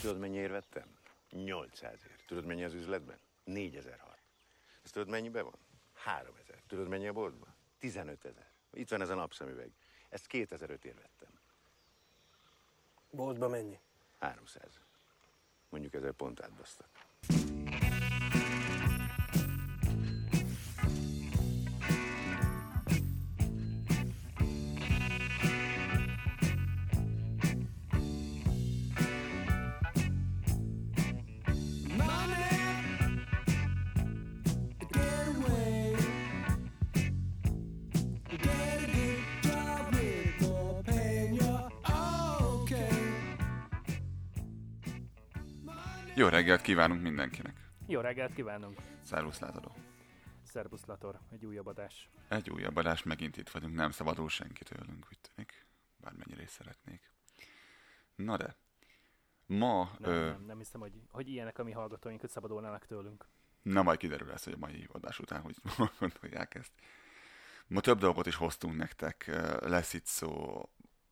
Tudod, mennyiért vettem? 800 ért. Tudod, mennyi az üzletben? 4006. Ezt tudod, mennyibe van? 3000. Tudod, mennyi a boltban? 15 ezer. Itt van ez a napszemüveg. Ezt 2005 ért vettem. Boltba mennyi? 300. Mondjuk ezzel pont átbasztak. Jó reggelt kívánunk mindenkinek. Jó reggelt kívánunk! Szervusz lázadó. Szerbusz Lator, egy újabb adás. Egy újabb adás, megint itt vagyunk, nem szabadul senki tőlünk, úgy tűnik. Bármennyire is szeretnék. Na de, ma, Nem, ö, nem, nem hiszem, hogy, hogy ilyenek a mi hallgatóink, hogy szabadulnának tőlünk. na majd kiderül lesz, hogy a mai adás után hogy gondolják ezt. Ma több dolgot is hoztunk nektek, lesz itt szó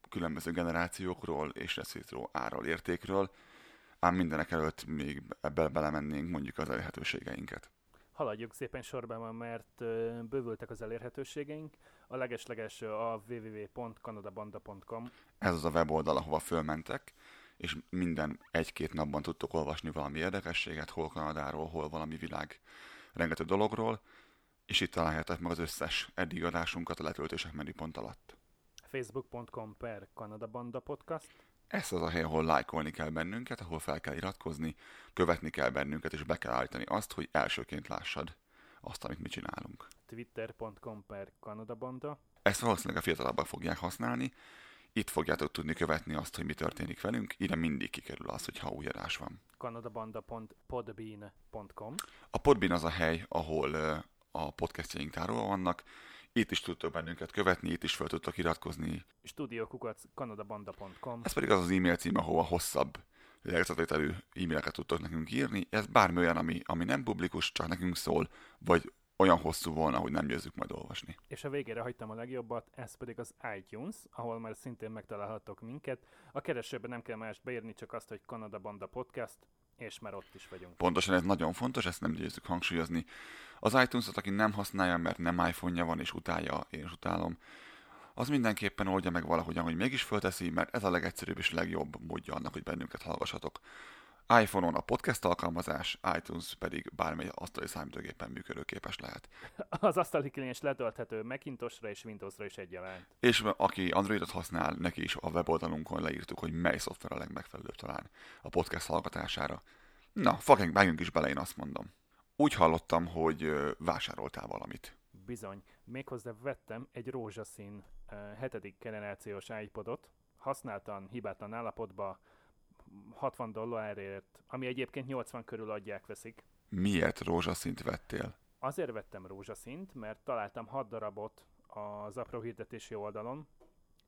különböző generációkról, és lesz itt szó árral, értékről, ám mindenek előtt még ebbe belemennénk mondjuk az elérhetőségeinket. Haladjuk szépen sorban, mert bővültek az elérhetőségeink. A legesleges a www.kanadabanda.com. Ez az a weboldal, ahova fölmentek, és minden egy-két napban tudtok olvasni valami érdekességet, hol Kanadáról, hol valami világ rengeteg dologról, és itt találjátok meg az összes eddig adásunkat a letöltések menüpont alatt. facebook.com per Kanadabanda podcast. Ez az a hely, ahol lájkolni kell bennünket, ahol fel kell iratkozni, követni kell bennünket, és be kell állítani azt, hogy elsőként lássad azt, amit mi csinálunk. twitter.com per Kanadabanda. Ezt valószínűleg a fiatalabbak fogják használni, itt fogjátok tudni követni azt, hogy mi történik velünk, ide mindig kikerül az, hogy ha új adás van. kanadabanda.podbean.com A Podbean az a hely, ahol a podcastjaink tárolva vannak, itt is tudtok bennünket követni, itt is fel tudtok iratkozni. Studiokukac kanadabanda.com Ez pedig az az e-mail cím, ahova hosszabb lélegzetvételű e-maileket tudtok nekünk írni. Ez bármi olyan, ami, ami nem publikus, csak nekünk szól, vagy olyan hosszú volna, hogy nem győzzük majd olvasni. És a végére hagytam a legjobbat, ez pedig az iTunes, ahol már szintén megtalálhattok minket. A keresőben nem kell mást beírni, csak azt, hogy Kanada Banda Podcast, és már ott is vagyunk. Pontosan ez nagyon fontos, ezt nem győzzük hangsúlyozni. Az iTunes-ot, aki nem használja, mert nem iPhone-ja van és utálja, én is utálom, az mindenképpen oldja meg valahogyan, hogy mégis fölteszi, mert ez a legegyszerűbb és legjobb módja annak, hogy bennünket hallgassatok. iPhone-on a podcast alkalmazás, iTunes pedig bármely asztali számítógépen működőképes lehet. Az asztali kliens letölthető Macintosra és Windowsra is egyaránt. És aki Androidot használ, neki is a weboldalunkon leírtuk, hogy mely szoftver a legmegfelelőbb talán a podcast hallgatására. Na, fucking vágjunk is bele, én azt mondom. Úgy hallottam, hogy vásároltál valamit. Bizony, méghozzá vettem egy rózsaszín hetedik generációs iPodot, használtan, hibátlan állapotba, 60 dollárért, ami egyébként 80 körül adják veszik. Miért rózsaszint vettél? Azért vettem rózsaszínt, mert találtam 6 darabot az apró hirdetési oldalon,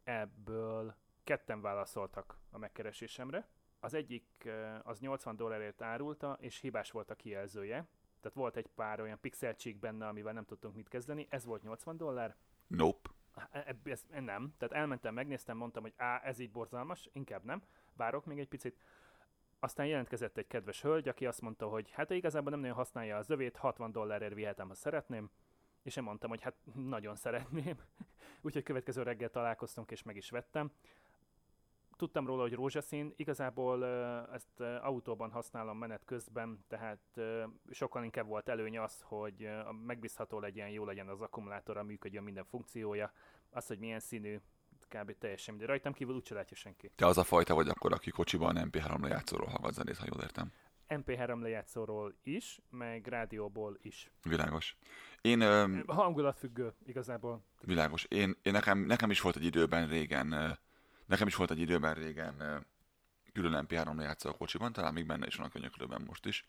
ebből ketten válaszoltak a megkeresésemre. Az egyik eh, az 80 dollárért árulta, és hibás volt a kijelzője. Tehát volt egy pár olyan pixelcsík benne, amivel nem tudtunk mit kezdeni. Ez volt 80 dollár. Nope. E- Ez, nem. Tehát elmentem, megnéztem, mondtam, hogy á, ez így borzalmas, inkább nem. Várok még egy picit. Aztán jelentkezett egy kedves hölgy, aki azt mondta, hogy hát igazából nem nagyon használja az övét, 60 dollárért vihetem, ha szeretném. És én mondtam, hogy hát nagyon szeretném. Úgyhogy következő reggel találkoztunk, és meg is vettem. Tudtam róla, hogy rózsaszín, igazából ezt autóban használom menet közben, tehát sokkal inkább volt előny az, hogy megbízható legyen, jó legyen az akkumulátora, működjön minden funkciója. Az, hogy milyen színű, kb. teljesen mindegy. Rajtam kívül úgyse látja senki. Te az a fajta vagy akkor, aki kocsiban MP3 lejátszóról hallgat zenét, ha jól értem. MP3 lejátszóról is, meg rádióból is. Világos. Én, ö, Hangulatfüggő igazából. világos. Én, én nekem, nekem is volt egy időben régen, nekem is volt egy időben régen külön MP3 lejátszó a kocsiban, talán még benne is van a könyöklőben most is.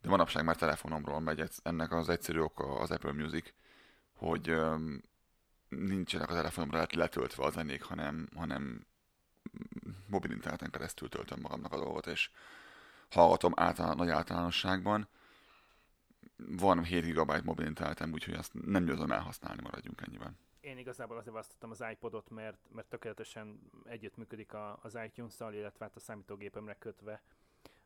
De manapság már telefonomról megy, ennek az egyszerű oka az Apple Music, hogy ö, nincsenek a telefonomra let- letöltve a zenék, hanem, hanem mobil interneten keresztül töltöm magamnak a dolgot, és hallgatom általán, nagy általánosságban. Van 7 GB mobil internetem, úgyhogy azt nem győzöm elhasználni, maradjunk ennyiben. Én igazából azért választottam az iPodot, mert, mert tökéletesen együttműködik a, az iTunes-szal, illetve hát a számítógépemre kötve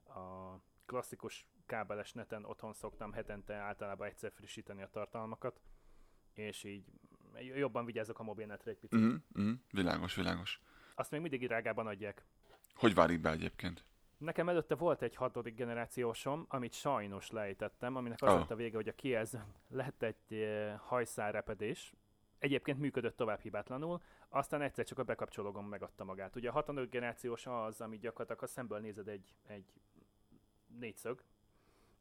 a klasszikus kábeles neten otthon szoktam hetente általában egyszer frissíteni a tartalmakat, és így jobban vigyázok a mobilnetre egy picit. Uh-huh. Világos, világos. Azt még mindig drágában adják. Hogy válik be egyébként? Nekem előtte volt egy hatodik generációsom, amit sajnos lejtettem, aminek az oh. lett a vége, hogy a kijelzőn lett egy eh, hajszálrepedés. Egyébként működött tovább hibátlanul, aztán egyszer csak a bekapcsológom megadta magát. Ugye a hatodik generációs az, ami gyakorlatilag a szemből nézed egy, egy négyszög,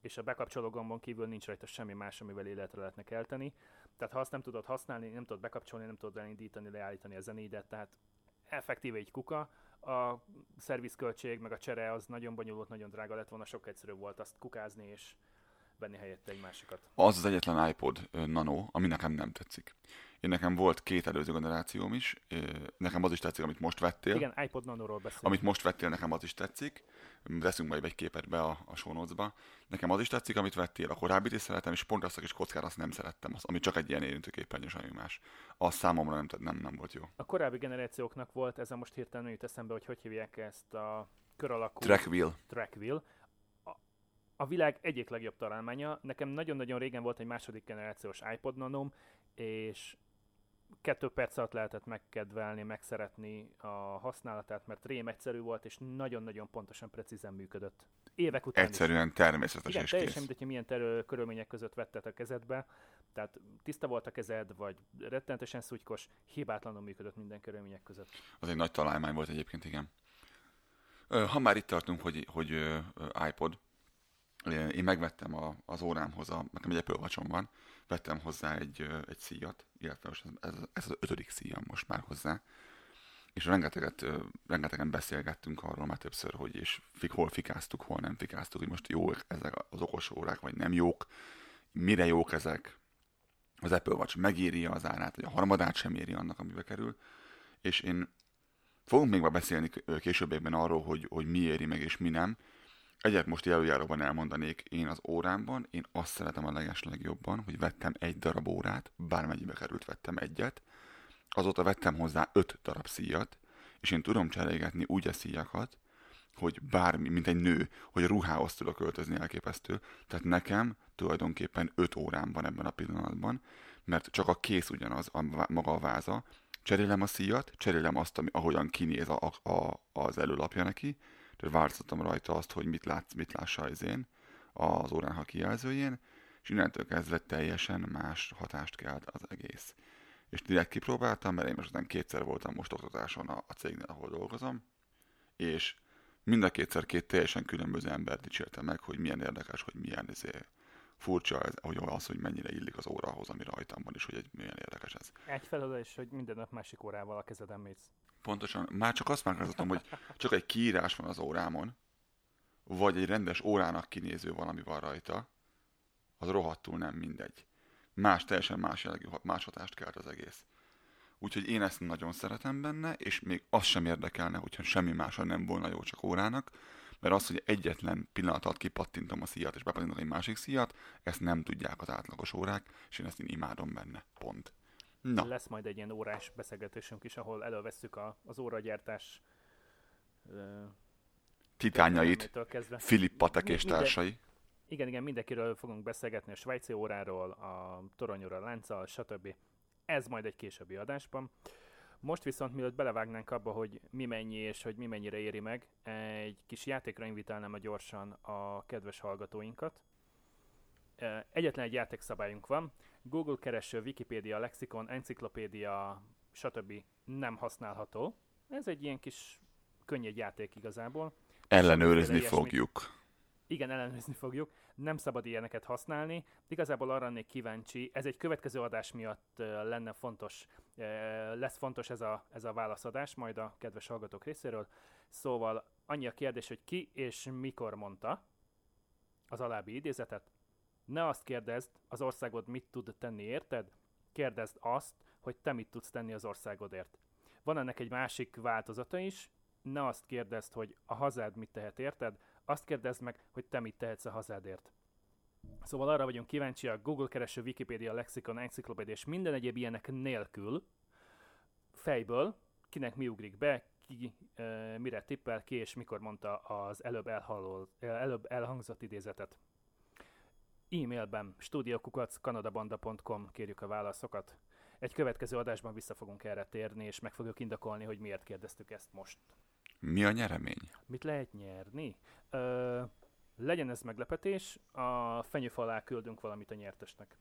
és a bekapcsoló gombon kívül nincs rajta semmi más, amivel életre lehetne kelteni. Tehát ha azt nem tudod használni, nem tudod bekapcsolni, nem tudod elindítani, leállítani a zenédet, tehát effektíve egy kuka. A szervizköltség, meg a csere az nagyon bonyolult, nagyon drága lett volna, sok egyszerűbb volt azt kukázni és venni helyette egy másikat. Az az egyetlen iPod Nano, ami nekem nem tetszik. Én nekem volt két előző generációm is, nekem az is tetszik, amit most vettél. Igen, iPod Nano-ról beszélünk. Amit most vettél, nekem az is tetszik. Veszünk majd egy képet be a, a show notes-ba. Nekem az is tetszik, amit vettél. A korábbit is szeretem, és pont azt a kis kockát azt nem szerettem, az, ami csak egy ilyen érintőképernyős, ami más. Az számomra nem, nem, nem volt jó. A korábbi generációknak volt, ez a most hirtelen jut eszembe, hogy hogy hívják ezt a kör alakú... Track wheel. Track wheel. A, világ egyik legjobb találmánya. Nekem nagyon-nagyon régen volt egy második generációs iPod nanom, és kettő perc alatt lehetett megkedvelni, megszeretni a használatát, mert rém egyszerű volt, és nagyon-nagyon pontosan, precízen működött. Évek után Egyszerűen is. természetes Igen, és teljesen mindegy, hogy milyen terő, körülmények között vetted a kezedbe, tehát tiszta volt a kezed, vagy rettenetesen szutykos, hibátlanul működött minden körülmények között. Az egy nagy találmány volt egyébként, igen. Ha már itt tartunk, hogy, hogy iPod, én megvettem a, az órámhoz, a, nekem egy Apple van, vettem hozzá egy, egy szíjat, illetve most ez, ez az ötödik szíjam most már hozzá, és rengeteget, rengetegen beszélgettünk arról már többször, hogy és fik, hol fikáztuk, hol nem fikáztuk, hogy most jók ezek az okos órák, vagy nem jók, mire jók ezek, az Apple Watch megéri az árát, vagy a harmadát sem éri annak, amibe kerül, és én fogunk még beszélni későbbiekben arról, hogy, hogy mi éri meg és mi nem, Egyet most előjáróban elmondanék, én az órámban, én azt szeretem a leges legjobban, hogy vettem egy darab órát, bármennyibe került vettem egyet, azóta vettem hozzá öt darab szíjat, és én tudom cserélgetni úgy a szíjakat, hogy bármi, mint egy nő, hogy ruhához tudok költözni elképesztő. Tehát nekem tulajdonképpen öt órám van ebben a pillanatban, mert csak a kész ugyanaz, a, maga a váza, cserélem a szíjat, cserélem azt, ami, ahogyan kinéz a, a, az előlapja neki, tehát változtattam rajta azt, hogy mit, látsz, mit lássa az én, az órán kijelzőjén, és innentől kezdve teljesen más hatást kelt az egész. És direkt kipróbáltam, mert én most után kétszer voltam most oktatáson a, a cégnél, ahol dolgozom, és mind a kétszer két teljesen különböző ember dicsérte meg, hogy milyen érdekes, hogy milyen izé, furcsa ez, hogy az, hogy mennyire illik az órához, ami rajtam van, és hogy egy, milyen érdekes ez. Egyfelől is, hogy minden nap másik órával a kezeden mész. Pontosan. Már csak azt megkázottam, hogy csak egy kiírás van az órámon, vagy egy rendes órának kinéző valami van rajta, az rohadtul nem mindegy. Más, teljesen más jellegű, más hatást kelt az egész. Úgyhogy én ezt nagyon szeretem benne, és még az sem érdekelne, hogyha semmi mása nem volna jó, csak órának, mert az, hogy egyetlen pillanat alatt kipattintom a szíjat, és bepattintom egy másik szíjat, ezt nem tudják az átlagos órák, és én ezt én imádom benne. Pont. Na. Lesz majd egy ilyen órás beszélgetésünk is, ahol elővesszük a, az óragyártás titányait, Filip Patek és Minden, társai. Igen, igen, mindenkiről fogunk beszélgetni, a svájci óráról, a toronyóra, lánccal, stb. Ez majd egy későbbi adásban. Most viszont, mielőtt belevágnánk abba, hogy mi mennyi és hogy mi mennyire éri meg, egy kis játékra invitálnám a gyorsan a kedves hallgatóinkat. Egyetlen egy játékszabályunk van, Google kereső, Wikipedia, lexikon, enciklopédia, stb. nem használható. Ez egy ilyen kis könnyed játék igazából. Ellenőrizni fogjuk. Igen, ellenőrizni fogjuk. Nem szabad ilyeneket használni. Igazából arra lennék kíváncsi, ez egy következő adás miatt lenne fontos, lesz fontos ez a, ez a válaszadás, majd a kedves hallgatók részéről. Szóval annyi a kérdés, hogy ki és mikor mondta az alábbi idézetet, ne azt kérdezd, az országod mit tud tenni, érted? Kérdezd azt, hogy te mit tudsz tenni az országodért. Van ennek egy másik változata is, ne azt kérdezd, hogy a hazád mit tehet érted, azt kérdezd meg, hogy te mit tehetsz a hazádért. Szóval arra vagyunk kíváncsiak, Google kereső, Wikipedia, Lexikon, Encyclopedia és minden egyéb ilyenek nélkül, fejből, kinek mi ugrik be, ki e, mire tippel, ki és mikor mondta az előbb, elhallol, előbb elhangzott idézetet. E-mailben studiokukackanadabanda.com kérjük a válaszokat. Egy következő adásban vissza fogunk erre térni, és meg fogjuk indokolni, hogy miért kérdeztük ezt most. Mi a nyeremény? Mit lehet nyerni? Ö, legyen ez meglepetés, a fenyőfa alá küldünk valamit a nyertesnek.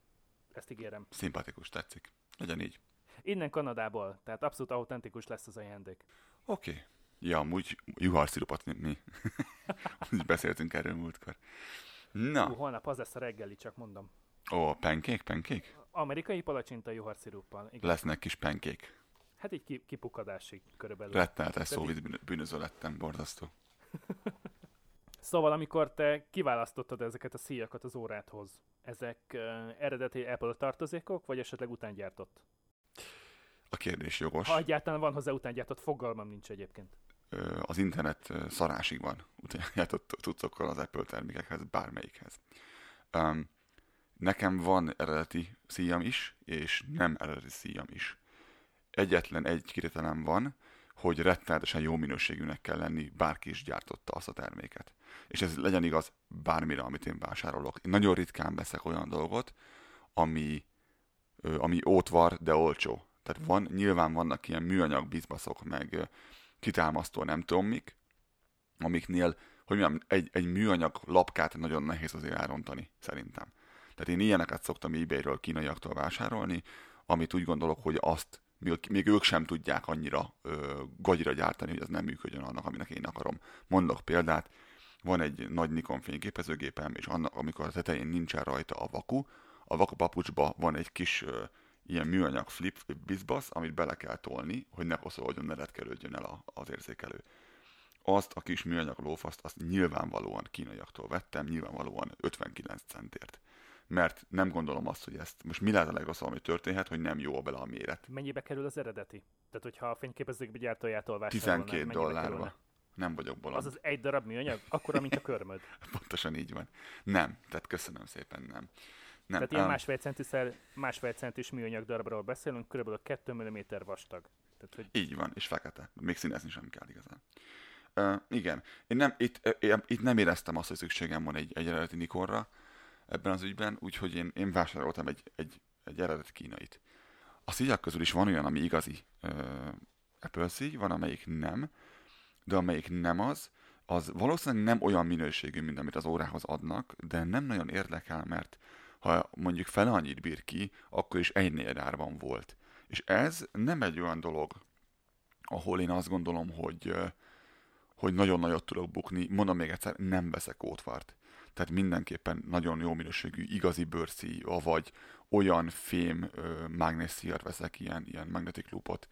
Ezt ígérem. Szimpatikus, tetszik. Legyen így. Innen Kanadából, tehát abszolút autentikus lesz az ajándék. Oké. Okay. Ja, amúgy juharszirupot mi. Úgy beszéltünk erről múltkor. Na. Hú, holnap az lesz a reggeli, csak mondom. Ó, penkék, penkék? Amerikai palacsinta juharsziruppal. Igen. Lesznek kis penkék. Hát így kipukadásig körülbelül. Rettenetes szóvíz bűnöző lettem, borzasztó. szóval, amikor te kiválasztottad ezeket a szíjakat az órádhoz, ezek uh, eredeti Apple tartozékok, vagy esetleg utángyártott? A kérdés jogos. Ha egyáltalán van hozzá utángyártott, fogalmam nincs egyébként. Az internet szarásig van utángyártott cuccokkal az Apple termékekhez, bármelyikhez. Um, nekem van eredeti szíjam is, és nem eredeti szíjam is. Egyetlen egy kirételem van, hogy rettenetesen jó minőségűnek kell lenni, bárki is gyártotta azt a terméket. És ez legyen igaz bármire, amit én vásárolok. Én nagyon ritkán veszek olyan dolgot, ami, ami ótvar, de olcsó. Tehát van, nyilván vannak ilyen műanyag bizbaszok, meg kitámasztó nem tudom mik, amiknél, hogy mondjam, egy, egy műanyag lapkát nagyon nehéz azért elrontani, szerintem. Tehát én ilyeneket szoktam eBay-ről, kínaiaktól vásárolni, amit úgy gondolok, hogy azt még, ők sem tudják annyira ö, gagyira gyártani, hogy ez nem működjön annak, aminek én akarom. Mondok példát, van egy nagy Nikon fényképezőgépem, és annak, amikor a tetején nincsen rajta a vaku, a vaku papucsba van egy kis ö, ilyen műanyag flip bizbasz, amit bele kell tolni, hogy ne koszolódjon, ne retkelődjön el az érzékelő. Azt a kis műanyag lófaszt, azt nyilvánvalóan kínaiaktól vettem, nyilvánvalóan 59 centért. Mert nem gondolom azt, hogy ezt, most mi lehet a legrosszabb, ami történhet, hogy nem jó bele a méret. Mennyibe kerül az eredeti? Tehát, hogyha a fényképezők gyártójától vásárolnál, 12 dollárba. Kerülne? Nem vagyok bolond. Az az egy darab műanyag? Akkor, mint a körmöd. Pontosan így van. Nem, tehát köszönöm szépen, nem. Nem, Tehát ilyen másfél, centiszer, másfél centis műanyag darabról beszélünk, kb. 2 mm vastag. Tehát, hogy... Így van, és fekete. Még színezni sem kell igazán. Uh, igen, én nem, itt, uh, itt nem éreztem azt, hogy szükségem van egy, egy eredeti Nikonra ebben az ügyben, úgyhogy én, én vásároltam egy, egy, egy eredeti kínait. A szíjak közül is van olyan, ami igazi uh, Apple szíj, van amelyik nem, de amelyik nem az, az valószínűleg nem olyan minőségű, mint amit az órához adnak, de nem nagyon érdekel, mert ha mondjuk fel annyit bír ki, akkor is egy árban volt. És ez nem egy olyan dolog, ahol én azt gondolom, hogy, hogy nagyon nagyot tudok bukni. Mondom még egyszer, nem veszek ótvart. Tehát mindenképpen nagyon jó minőségű, igazi bőrszí, vagy olyan fém mágnesszíjat veszek, ilyen, ilyen magnetic loopot,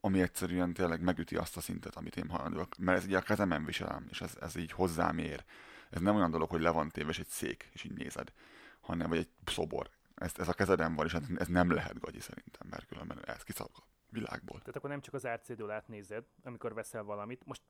ami egyszerűen tényleg megüti azt a szintet, amit én hajlandóak. Mert ez így a kezemen viselem, és ez, ez így hozzám ér. Ez nem olyan dolog, hogy le van téve, és egy szék, és így nézed hanem vagy egy szobor. Ez, ez a kezeden van, és ez nem lehet gagyi szerintem, mert különben ez kiszalad a világból. Tehát akkor nem csak az RCD-ől átnézed, amikor veszel valamit. Most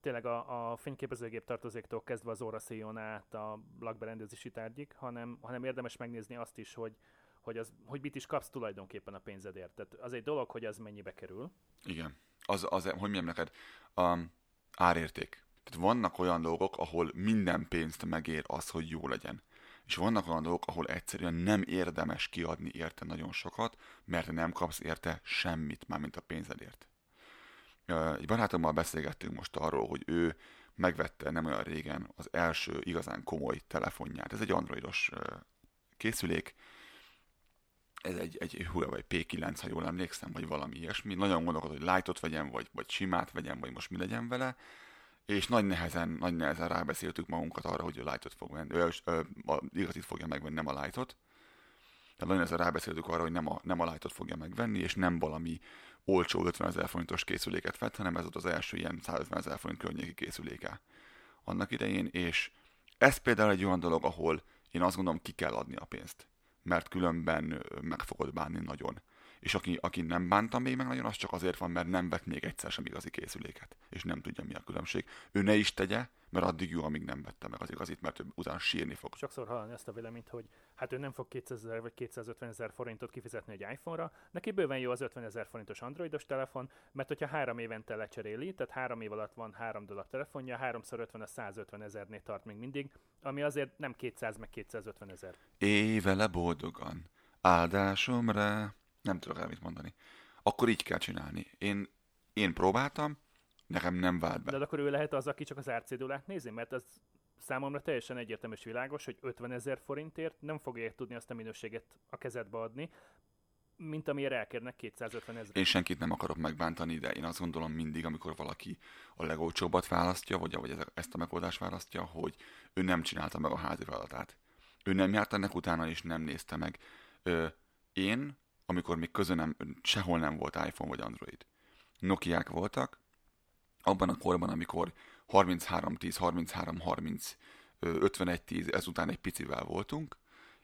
tényleg a, a fényképezőgép tartozéktól kezdve az óraszéjon át a lakberendezési tárgyig, hanem, hanem érdemes megnézni azt is, hogy, hogy, az, hogy mit is kapsz tulajdonképpen a pénzedért. Tehát az egy dolog, hogy az mennyibe kerül. Igen. Az, az hogy mondjam neked, um, árérték. Tehát vannak olyan dolgok, ahol minden pénzt megér az, hogy jó legyen és vannak olyan dolgok, ahol egyszerűen nem érdemes kiadni érte nagyon sokat, mert nem kapsz érte semmit, már mint a pénzedért. Egy barátommal beszélgettünk most arról, hogy ő megvette nem olyan régen az első igazán komoly telefonját. Ez egy androidos készülék, ez egy, egy Huawei P9, ha jól emlékszem, vagy valami ilyesmi. Nagyon gondolkodott, hogy lightot vegyem, vagy, vagy simát vegyem, vagy most mi legyen vele és nagy nehezen, nagy nehezen rábeszéltük magunkat arra, hogy a lightot fog venni, ö, ö, a igazit fogja megvenni, nem a lightot. Tehát nagyon nehezen rábeszéltük arra, hogy nem a, nem a lightot fogja megvenni, és nem valami olcsó 50 ezer forintos készüléket vett, hanem ez volt az első ilyen 150 ezer forint környéki készüléke annak idején, és ez például egy olyan dolog, ahol én azt gondolom, ki kell adni a pénzt, mert különben meg fogod bánni nagyon. És aki, aki nem bánta még meg nagyon, az csak azért van, mert nem vett még egyszer sem igazi készüléket, és nem tudja mi a különbség. Ő ne is tegye, mert addig jó, amíg nem vette meg az igazit, mert ő utána sírni fog. Sokszor hallani ezt a véleményt, hogy hát ő nem fog 200 ezer vagy 250 ezer forintot kifizetni egy iPhone-ra, neki bőven jó az 50 ezer forintos androidos telefon, mert hogyha három évente lecseréli, tehát három év alatt van három dolog telefonja, 3x50 a 150 ezernél tart még mindig, ami azért nem 200 meg 250 ezer. Évele boldogan, áldásomra, nem tudok el mit mondani. Akkor így kell csinálni. Én, én próbáltam, nekem nem vált be. De akkor ő lehet az, aki csak az árcédulát nézi, mert az számomra teljesen egyértelmű és világos, hogy 50 ezer forintért nem fogja tudni azt a minőséget a kezedbe adni, mint amire elkérnek 250 ezer. Én senkit nem akarok megbántani, de én azt gondolom mindig, amikor valaki a legolcsóbbat választja, vagy, vagy ezt a megoldást választja, hogy ő nem csinálta meg a házi feladatát. Ő nem járt ennek utána, és nem nézte meg. Ö, én, amikor még közönem, sehol nem volt iPhone vagy Android. Nokiák voltak, abban a korban, amikor 33-10, 33-30, 51-10, ezután egy picivel voltunk,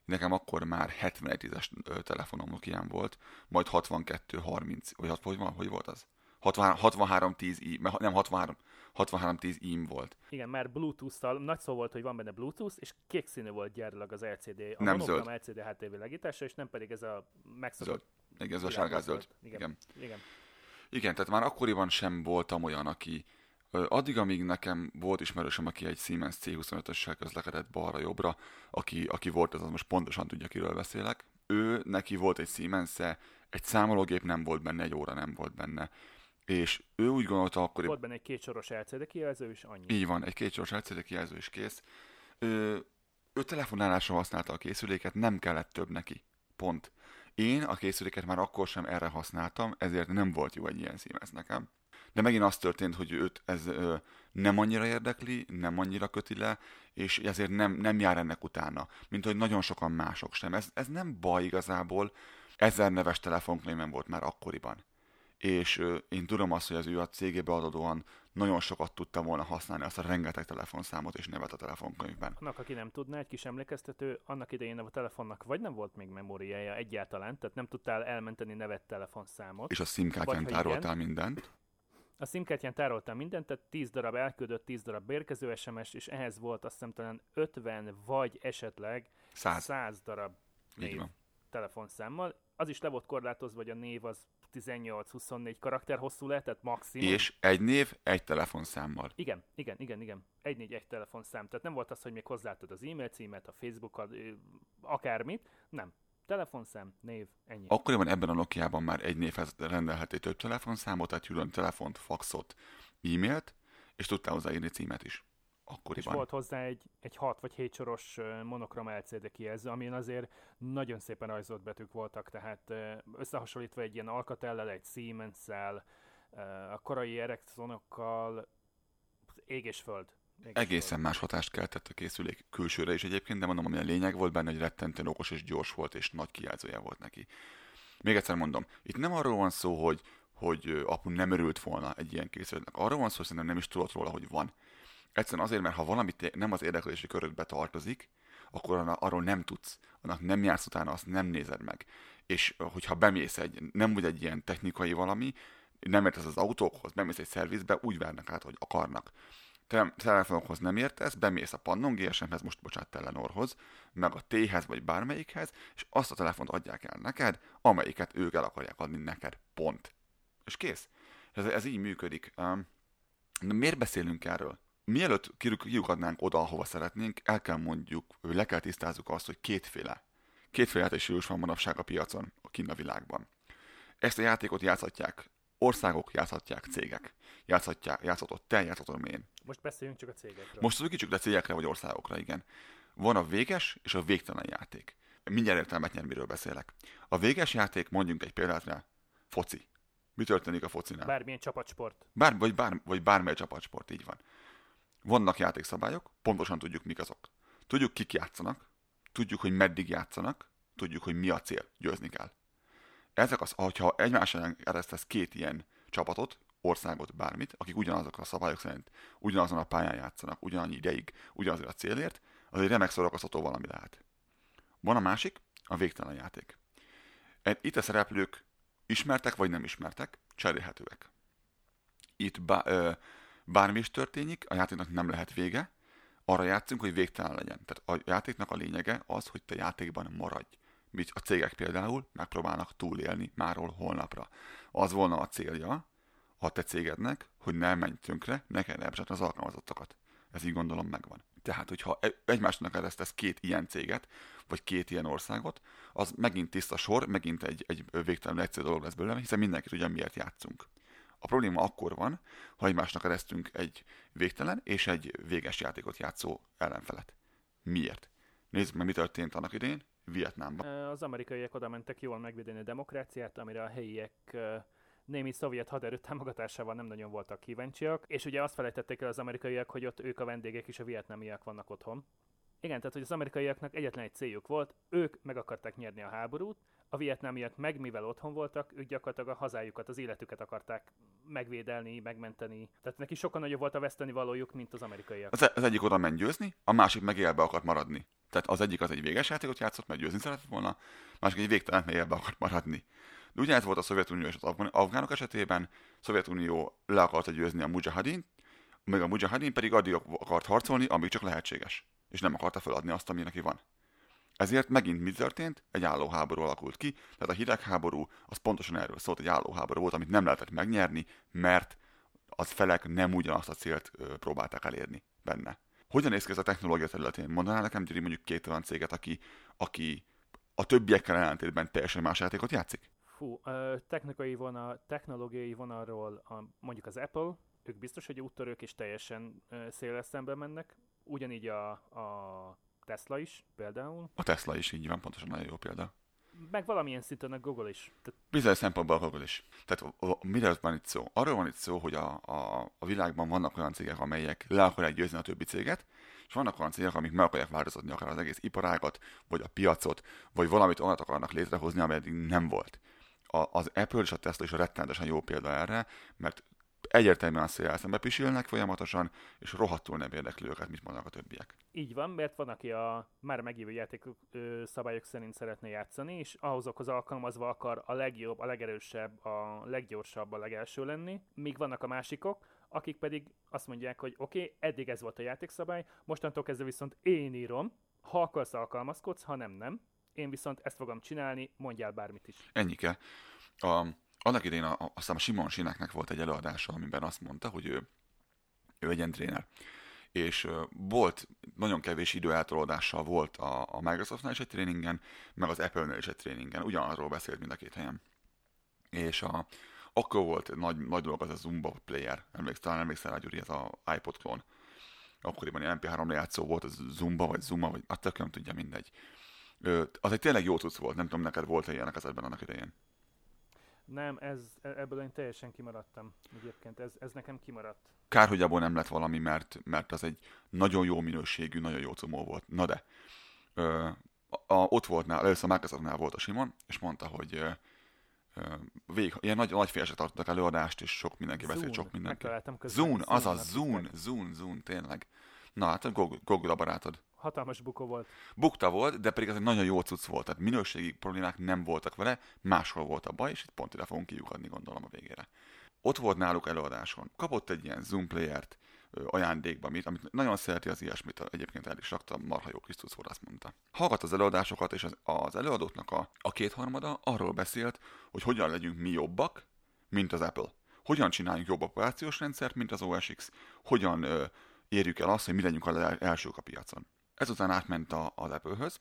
nekem akkor már 71-es telefonom Nokián volt, majd 62-30, vagy hogy, hogy volt az? 63-10 nem 63, 6310 im volt. Igen, már Bluetooth-tal nagy szó volt, hogy van benne Bluetooth, és kék színű volt gyárilag az LCD, a nem zöld. LCD HT világítása, és nem pedig ez a megszokott... Zöld. Igen, ez a sárgás zöld. Igen. Igen. Igen. Igen, tehát már akkoriban sem voltam olyan, aki addig, amíg nekem volt ismerősöm, aki egy Siemens C25-össel közlekedett balra-jobbra, aki, aki volt, az, az most pontosan tudja, kiről beszélek. Ő, neki volt egy siemens egy számológép nem volt benne, egy óra nem volt benne és ő úgy gondolta akkor... Volt benne egy kétsoros LCD kijelző, és annyi. Így van, egy kétsoros LCD kijelző, is kész. Ő, ő telefonálásra használta a készüléket, nem kellett több neki. Pont. Én a készüléket már akkor sem erre használtam, ezért nem volt jó egy ilyen Siemens nekem. De megint az történt, hogy őt ez ö, nem annyira érdekli, nem annyira köti le, és ezért nem, nem jár ennek utána, mint hogy nagyon sokan mások sem. Ez, ez nem baj igazából, ezer neves telefonkönyvem volt már akkoriban és én tudom azt, hogy az ő a cégébe adódóan nagyon sokat tudta volna használni azt a rengeteg telefonszámot és nevet a telefonkönyvben. Annak, aki nem tudná, egy kis emlékeztető, annak idején a telefonnak vagy nem volt még memóriája egyáltalán, tehát nem tudtál elmenteni nevet telefonszámot. És a SIM-kártyán tároltál igen, mindent. A SIM-kártyán tároltál mindent, tehát 10 darab elküldött, 10 darab érkező SMS, és ehhez volt azt hiszem talán 50 vagy esetleg 100, 100 darab név telefonszámmal. Az is le volt korlátozva, hogy a név az 18-24 karakter hosszú lehetett maximum. És egy név, egy telefonszámmal. Igen, igen, igen, igen. Egy négy, egy telefonszám. Tehát nem volt az, hogy még hozzáadtad az e-mail címet, a Facebook, akármit. Nem. Telefonszám, név, ennyi. Akkoriban ebben a Nokia-ban már egy névhez rendelhető több telefonszámot, tehát külön telefont, faxot, e-mailt, és tudtál hozzáírni címet is akkoriban. És volt hozzá egy, egy 6 vagy 7 soros monokrom LCD kijelző, amin azért nagyon szépen rajzolt betűk voltak, tehát összehasonlítva egy ilyen Alcatellel, egy Siemens-szel, a korai Ericsonokkal, ég és föld. Ég Egészen föld. más hatást keltett a készülék külsőre is egyébként, de mondom, ami a lényeg volt benne, hogy rettentően okos és gyors volt, és nagy kijelzője volt neki. Még egyszer mondom, itt nem arról van szó, hogy, hogy apu nem örült volna egy ilyen készüléknek. Arról van szó, hogy szerintem nem is tudott róla, hogy van. Egyszerűen azért, mert ha valamit nem az érdeklődési körödbe tartozik, akkor arról nem tudsz, annak nem jársz utána, azt nem nézed meg. És hogyha bemész egy, nem úgy egy ilyen technikai valami, nem értesz az autókhoz, bemész egy szervizbe, úgy várnak át, hogy akarnak. Te telefonokhoz nem értesz, bemész a Pannon GSM-hez, most bocsánat, Telenorhoz, meg a T-hez vagy bármelyikhez, és azt a telefont adják el neked, amelyiket ők el akarják adni neked. Pont. És kész. Ez, ez így működik. Um, miért beszélünk erről? Mielőtt kiukadnánk oda, ahova szeretnénk, el kell mondjuk, hogy le kell tisztázzuk azt, hogy kétféle. Kétféle játékstílus van manapság a piacon, a kinn a világban. Ezt a játékot játszhatják országok, játszhatják cégek. Játszhatják, játszhatod te, játszhatod én. Most beszéljünk csak a cégekről. Most szűkítsük le cégekre vagy országokra, igen. Van a véges és a végtelen játék. Mindjárt értelmet nyer, miről beszélek. A véges játék, mondjunk egy példát rá, foci. Mi történik a focinál? Bármilyen csapatsport. Bár, vagy, bár, vagy bármely csapatsport, így van. Vannak játékszabályok, pontosan tudjuk, mik azok. Tudjuk, kik játszanak, tudjuk, hogy meddig játszanak, tudjuk, hogy mi a cél, győzni kell. Ezek az, hogyha egymásra eresztesz két ilyen csapatot, országot, bármit, akik ugyanazok a szabályok szerint ugyanazon a pályán játszanak, ugyanannyi ideig, ugyanazért a célért, az egy remek szórakoztató valami lehet. Van a másik, a végtelen játék. Itt a szereplők ismertek vagy nem ismertek, cserélhetőek. Itt bá, ö, bármi is történik, a játéknak nem lehet vége, arra játszunk, hogy végtelen legyen. Tehát a játéknak a lényege az, hogy te játékban maradj. Mit a cégek például megpróbálnak túlélni máról holnapra. Az volna a célja a te cégednek, hogy ne menj tönkre, ne kell az alkalmazottakat. Ez így gondolom megvan. Tehát, hogyha e- egymásnak eresztesz két ilyen céget, vagy két ilyen országot, az megint tiszta sor, megint egy, egy végtelen egyszerű dolog lesz belőle, hiszen mindenki tudja, miért játszunk. A probléma akkor van, ha egymásnak eresztünk egy végtelen és egy véges játékot játszó ellenfelet. Miért? Nézzük meg, mi történt annak idén Vietnámban. Az amerikaiak oda mentek jól megvédeni a demokráciát, amire a helyiek némi szovjet haderő támogatásával nem nagyon voltak kíváncsiak, és ugye azt felejtették el az amerikaiak, hogy ott ők a vendégek és a vietnámiak vannak otthon. Igen, tehát hogy az amerikaiaknak egyetlen egy céljuk volt, ők meg akarták nyerni a háborút, a vietnámiak meg, mivel otthon voltak, ők gyakorlatilag a hazájukat, az életüket akarták megvédelni, megmenteni. Tehát neki sokkal nagyobb volt a veszteni valójuk, mint az amerikaiak. Az, az egyik oda ment győzni, a másik meg élbe akart maradni. Tehát az egyik az egy véges játékot játszott, mert győzni szeretett volna, a másik egy végtelen, mert élbe akart maradni. De ugyanez volt a Szovjetunió és az afgánok esetében, a Szovjetunió le akarta győzni a Mujahidin, meg a Mujahidin pedig addig akart harcolni, amíg csak lehetséges, és nem akarta feladni azt, ami neki van. Ezért megint mi történt? Egy állóháború alakult ki, tehát a hidegháború az pontosan erről szólt, egy állóháború volt, amit nem lehetett megnyerni, mert az felek nem ugyanazt a célt ö, próbálták elérni benne. Hogyan néz ki ez a technológia területén? Mondanál nekem, Gyuri, mondjuk két olyan céget, aki, aki a többiekkel ellentétben teljesen más játékot játszik? Fú, technikai vonal, technológiai vonalról a, mondjuk az Apple, ők biztos, hogy úttörők és teljesen uh, széles szembe mennek. Ugyanígy a, a Tesla is például. A Tesla is így van, pontosan nagyon jó példa. Meg valamilyen szinten a Google is. Tehát... Bizonyos szempontból a Google is. Tehát mire van itt szó? Arról van itt szó, hogy a, a, a világban vannak olyan cégek, amelyek le akarják győzni a többi céget, és vannak olyan cégek, amik meg akarják változtatni akár az egész iparágat, vagy a piacot, vagy valamit onnan akarnak létrehozni, amely eddig nem volt. A, az Apple és a Tesla is a rettenetesen jó példa erre, mert egyértelműen a szél szembe pisilnek folyamatosan, és rohadtul nem érdekli őket, mit mondanak a többiek. Így van, mert van, aki a már megívő játék szabályok szerint szeretne játszani, és ahhozokhoz alkalmazva akar a legjobb, a legerősebb, a leggyorsabb, a legelső lenni, míg vannak a másikok, akik pedig azt mondják, hogy oké, okay, eddig ez volt a játékszabály, mostantól kezdve viszont én írom, ha akarsz alkalmazkodsz, ha nem, nem. Én viszont ezt fogom csinálni, mondjál bármit is. Ennyike. A, annak idején a, aztán a Simon Sineknek volt egy előadása, amiben azt mondta, hogy ő, ő egy tréner. És volt, nagyon kevés időeltolódással volt a, a Microsoftnál is egy tréningen, meg az Apple-nél is egy tréningen. Ugyanarról beszélt mind a két helyen. És a, akkor volt nagy, nagy dolog az a Zumba player. Emlékszel, talán emlékszel rá, Gyuri, ez a iPod klón. Akkoriban ilyen MP3 lejátszó volt, az Zumba, vagy Zuma, vagy attól nem tudja, mindegy. Az egy tényleg jó tudsz volt, nem tudom, neked volt-e ilyenek az ebben annak idején. Nem, ez, e, ebből én teljesen kimaradtam. Egyébként ez, ez nekem kimaradt. Kár, hogy abból nem lett valami, mert, mert az egy nagyon jó minőségű, nagyon jó comó volt. Na de, ö, a, ott volt nál, először a Microsoftnál volt a Simon, és mondta, hogy ö, vég, ilyen nagy, nagy félse tartottak előadást, és sok mindenki Zune. beszélt, sok mindenki. Zoom, az a Zoom, Zoom, Zoom, tényleg. Na hát, Google, Google a barátod hatalmas bukó volt. Bukta volt, de pedig ez egy nagyon jó cucc volt, tehát minőségi problémák nem voltak vele, máshol volt a baj, és itt pont ide fogunk kiukadni, gondolom a végére. Ott volt náluk előadáson, kapott egy ilyen Zoom playert, ajándékba, amit, amit nagyon szereti az ilyesmit, egyébként el is rakta, marha jó Krisztus volt, azt mondta. Hallgat az előadásokat, és az, az előadóknak a, a kétharmada arról beszélt, hogy hogyan legyünk mi jobbak, mint az Apple. Hogyan csináljunk jobb operációs rendszert, mint az OS. Hogyan ö, érjük el azt, hogy mi legyünk a elsők a piacon. Ezután átment a, az Apple-höz,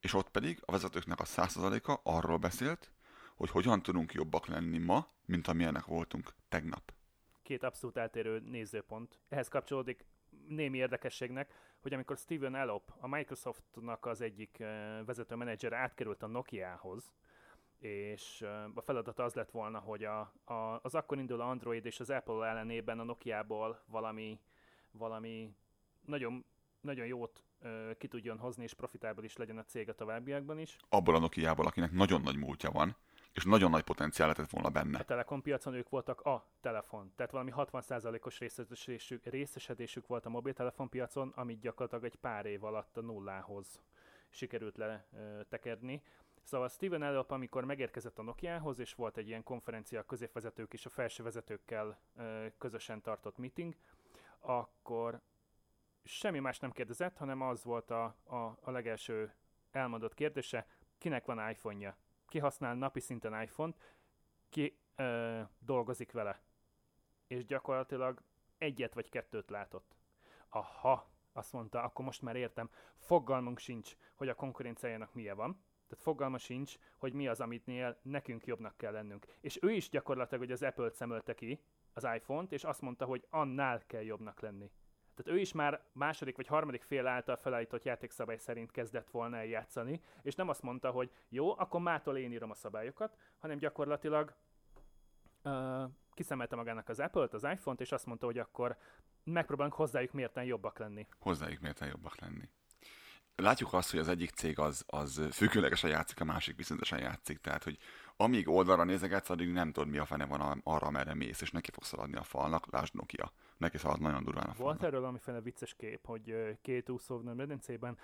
és ott pedig a vezetőknek a 100%-a arról beszélt, hogy hogyan tudunk jobbak lenni ma, mint amilyenek voltunk tegnap. Két abszolút eltérő nézőpont. Ehhez kapcsolódik némi érdekességnek, hogy amikor Steven Elop, a Microsoftnak az egyik vezető menedzser átkerült a Nokia-hoz, és a feladata az lett volna, hogy a, a, az akkor induló Android és az Apple ellenében a Nokia-ból valami, valami nagyon, nagyon jót ki tudjon hozni, és profitábil is legyen a cég a továbbiakban is. Abból a Nokia-ból, akinek nagyon nagy múltja van, és nagyon nagy potenciál lett volna benne. A Telekom piacon ők voltak a telefon, tehát valami 60%-os részesedésük, részesedésük volt a mobiltelefon piacon, amit gyakorlatilag egy pár év alatt a nullához sikerült letekedni Szóval Steven Elop, amikor megérkezett a Nokiahoz, és volt egy ilyen konferencia a középvezetők és a felső vezetőkkel közösen tartott meeting, akkor semmi más nem kérdezett, hanem az volt a, a, a legelső elmondott kérdése, kinek van iPhone-ja? Ki használ napi szinten iPhone-t? Ki ö, dolgozik vele? És gyakorlatilag egyet vagy kettőt látott. Aha, azt mondta, akkor most már értem, fogalmunk sincs, hogy a konkurenciájának milyen van, tehát fogalma sincs, hogy mi az, amitnél nekünk jobbnak kell lennünk. És ő is gyakorlatilag, hogy az Apple-t szemölte ki, az iPhone-t, és azt mondta, hogy annál kell jobbnak lenni. Tehát ő is már második vagy harmadik fél által felállított játékszabály szerint kezdett volna eljátszani, és nem azt mondta, hogy jó, akkor mától én írom a szabályokat, hanem gyakorlatilag uh, kiszemelte magának az Apple-t, az iPhone-t, és azt mondta, hogy akkor megpróbálunk hozzájuk mérten jobbak lenni. Hozzájuk mérten jobbak lenni. Látjuk azt, hogy az egyik cég az, az függőlegesen játszik, a másik viszontosan játszik, tehát hogy amíg oldalra nézegetsz, addig nem tudod, mi a fene van arra, merre mész, és neki fogsz szaladni a falnak, lásd Nokia. Neki szalad nagyon durván a falnak. Volt erről valamiféle vicces kép, hogy két úszó medencében,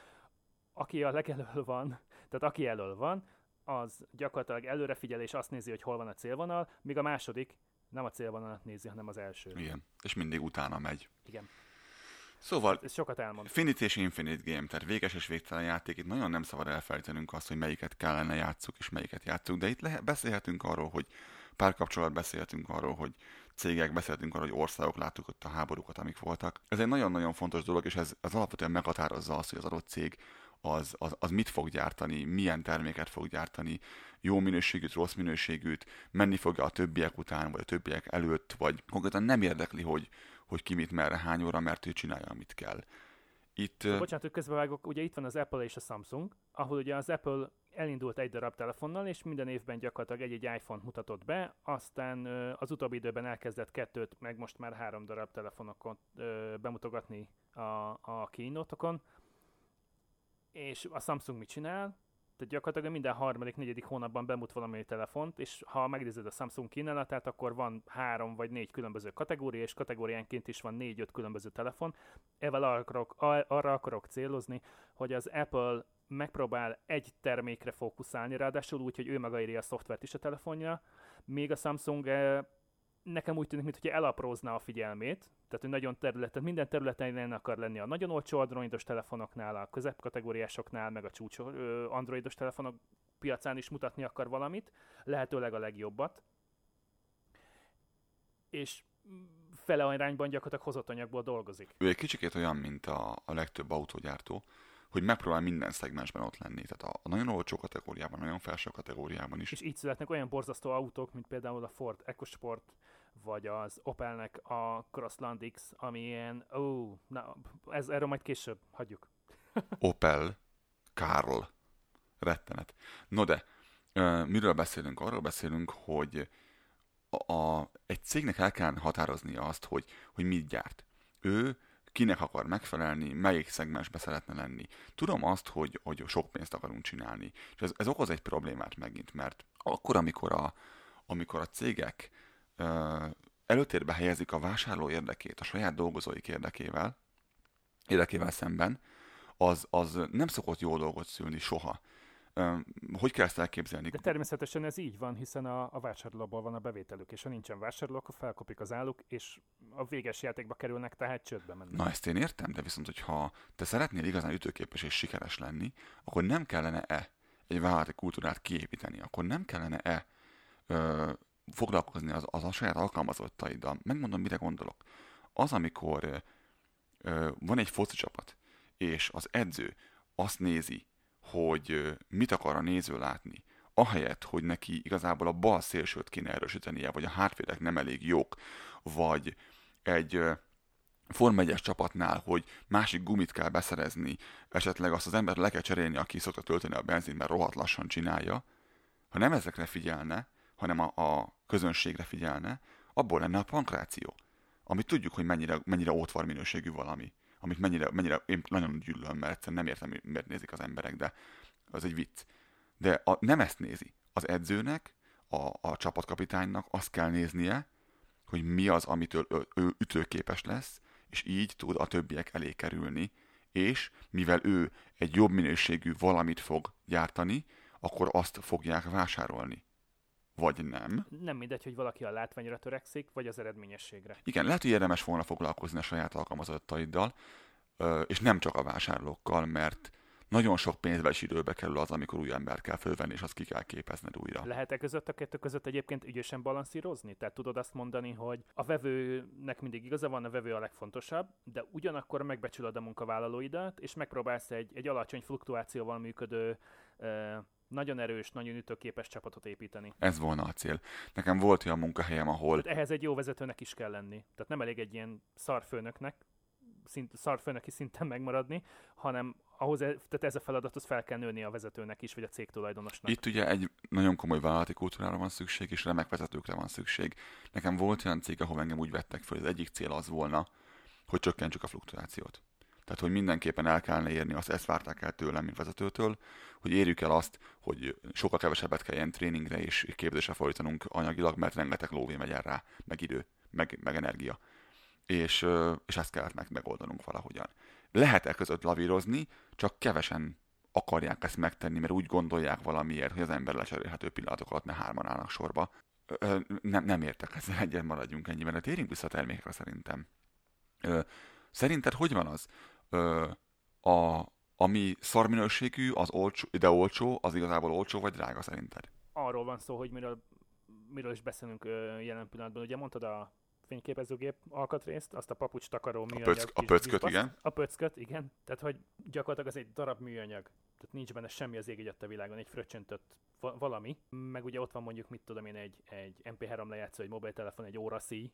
aki a legelől van, tehát aki elől van, az gyakorlatilag előre figyel és azt nézi, hogy hol van a célvonal, míg a második nem a célvonalat nézi, hanem az első. Igen, és mindig utána megy. Igen. Szóval Ez sokat elmond. Finite és Infinite Game, tehát véges és végtelen játék. Itt nagyon nem szabad elfelejtenünk azt, hogy melyiket kellene játszuk és melyiket játszuk, de itt lehet, beszélhetünk arról, hogy párkapcsolat beszélhetünk arról, hogy cégek, beszélhetünk arról, hogy országok láttuk ott a háborúkat, amik voltak. Ez egy nagyon-nagyon fontos dolog, és ez, ez alapvetően meghatározza azt, hogy az adott cég az, az, az mit fog gyártani, milyen terméket fog gyártani, jó minőségűt, rossz minőségűt, menni fogja a többiek után, vagy a többiek előtt, vagy konkrétan nem érdekli, hogy, hogy ki mit merre, hány óra, mert ő csinálja, amit kell. Itt. Bocsánat, hogy közbevágok, ugye itt van az Apple és a Samsung, ahol ugye az Apple elindult egy darab telefonnal, és minden évben gyakorlatilag egy-egy iPhone-t mutatott be, aztán az utóbbi időben elkezdett kettőt, meg most már három darab telefonokon bemutogatni a, a kínótokon. És a Samsung mit csinál? Tehát gyakorlatilag minden harmadik, negyedik hónapban bemut valami telefont, és ha megnézed a Samsung kínálatát, akkor van három vagy négy különböző kategória, és kategóriánként is van négy-öt különböző telefon. Evel arra akarok, arra akarok célozni, hogy az Apple megpróbál egy termékre fókuszálni, ráadásul úgy, hogy ő maga írja a szoftvert is a telefonja, még a Samsung nekem úgy tűnik, mintha elaprózná a figyelmét, tehát hogy nagyon területen, minden területen akar lenni a nagyon olcsó androidos telefonoknál, a középkategóriásoknál, meg a csúcs androidos telefonok piacán is mutatni akar valamit, lehetőleg a legjobbat. És fele arányban gyakorlatilag hozott anyagból dolgozik. Ő egy kicsikét olyan, mint a, a legtöbb autógyártó, hogy megpróbál minden szegmensben ott lenni. Tehát a, a nagyon olcsó kategóriában, a nagyon felső kategóriában is. És így születnek olyan borzasztó autók, mint például a Ford EcoSport, vagy az Opelnek a Crossland X, ami ilyen, ó, na, ez, erről majd később, hagyjuk. Opel, Karl, rettenet. No de, miről beszélünk? Arról beszélünk, hogy a, a, egy cégnek el kell határoznia azt, hogy, hogy mit gyárt. Ő kinek akar megfelelni, melyik szegmensbe szeretne lenni. Tudom azt, hogy, hogy sok pénzt akarunk csinálni, és ez, ez okoz egy problémát megint, mert akkor, amikor a, amikor a cégek előtérbe helyezik a vásárló érdekét a saját dolgozóik érdekével, érdekével szemben, az, az nem szokott jó dolgot szülni soha. Hogy kell ezt elképzelni? De természetesen ez így van, hiszen a, a vásárlóból van a bevételük, és ha nincsen vásárló, akkor felkopik az álluk, és a véges játékba kerülnek, tehát csődbe mennek. Na ezt én értem, de viszont, hogyha te szeretnél igazán ütőképes és sikeres lenni, akkor nem kellene-e egy vállalati kultúrát kiépíteni, akkor nem kellene-e ö, foglalkozni az, az a saját alkalmazottaiddal. Megmondom, mire gondolok. Az, amikor ö, van egy foci csapat, és az edző azt nézi, hogy mit akar a néző látni, ahelyett, hogy neki igazából a bal szélsőt kéne erősítenie, vagy a hátvédek nem elég jók, vagy egy Form 1 csapatnál, hogy másik gumit kell beszerezni, esetleg azt az embert le kell cserélni, aki szokta tölteni a benzint, mert rohadt lassan csinálja, ha nem ezekre figyelne, hanem a, a közönségre figyelne, abból lenne a pankráció. Amit tudjuk, hogy mennyire, mennyire ótvar minőségű valami amit mennyire, mennyire én nagyon gyűlölöm, mert nem értem, miért nézik az emberek, de az egy vicc. De a, nem ezt nézi. Az edzőnek, a, a csapatkapitánynak azt kell néznie, hogy mi az, amitől ő, ő ütőképes lesz, és így tud a többiek elé kerülni, és mivel ő egy jobb minőségű valamit fog gyártani, akkor azt fogják vásárolni. Vagy nem. Nem mindegy, hogy valaki a látványra törekszik, vagy az eredményességre. Igen, lehet, hogy érdemes volna foglalkozni a saját alkalmazottaiddal, és nem csak a vásárlókkal, mert nagyon sok pénzbe és időbe kerül az, amikor új ember kell fölvenni, és azt ki kell képezned újra. Lehet-e között a kettő között egyébként ügyesen balanszírozni? Tehát tudod azt mondani, hogy a vevőnek mindig igaza van, a vevő a legfontosabb, de ugyanakkor megbecsülöd a munkavállalóidat, és megpróbálsz egy, egy alacsony fluktuációval működő nagyon erős, nagyon ütőképes csapatot építeni. Ez volna a cél. Nekem volt olyan munkahelyem, ahol... Tehát ehhez egy jó vezetőnek is kell lenni. Tehát nem elég egy ilyen szarfőnöknek, szint, szarfőnöki szinten megmaradni, hanem ahhoz, e- tehát ez a feladathoz fel kell nőni a vezetőnek is, vagy a cég tulajdonosnak. Itt ugye egy nagyon komoly vállalati kultúrára van szükség, és remek vezetőkre van szükség. Nekem volt olyan cég, ahol engem úgy vettek föl, hogy az egyik cél az volna, hogy csökkentsük a fluktuációt. Tehát, hogy mindenképpen el kellene érni, azt ezt várták el tőlem, mint vezetőtől, hogy érjük el azt, hogy sokkal kevesebbet kell ilyen tréningre és képzésre folytanunk anyagilag, mert rengeteg lóvé megy rá, meg idő, meg, meg energia. És, és ezt kellett meg, megoldanunk valahogyan. Lehet e között lavírozni, csak kevesen akarják ezt megtenni, mert úgy gondolják valamiért, hogy az ember lecserélhető pillanatok alatt ne hárman állnak sorba. Ö, nem, nem értek ezzel egyen, maradjunk ennyiben, de térjünk vissza a termékre szerintem. Ö, szerinted hogy van az? Ö, a, ami szarminőségű, az olcsó, de olcsó, az igazából olcsó vagy drága szerinted? Arról van szó, hogy miről, miről is beszélünk jelen pillanatban. Ugye mondtad a fényképezőgép alkatrészt, azt a papucs takaró műanyag. A, pöck, a pöcköt, igen. A pöcköt, igen. Tehát, hogy gyakorlatilag az egy darab műanyag. Tehát nincs benne semmi az ég a világon, egy fröccsöntött valami. Meg ugye ott van mondjuk, mit tudom én, egy, egy MP3 lejátszó, egy mobiltelefon, egy óraszíj,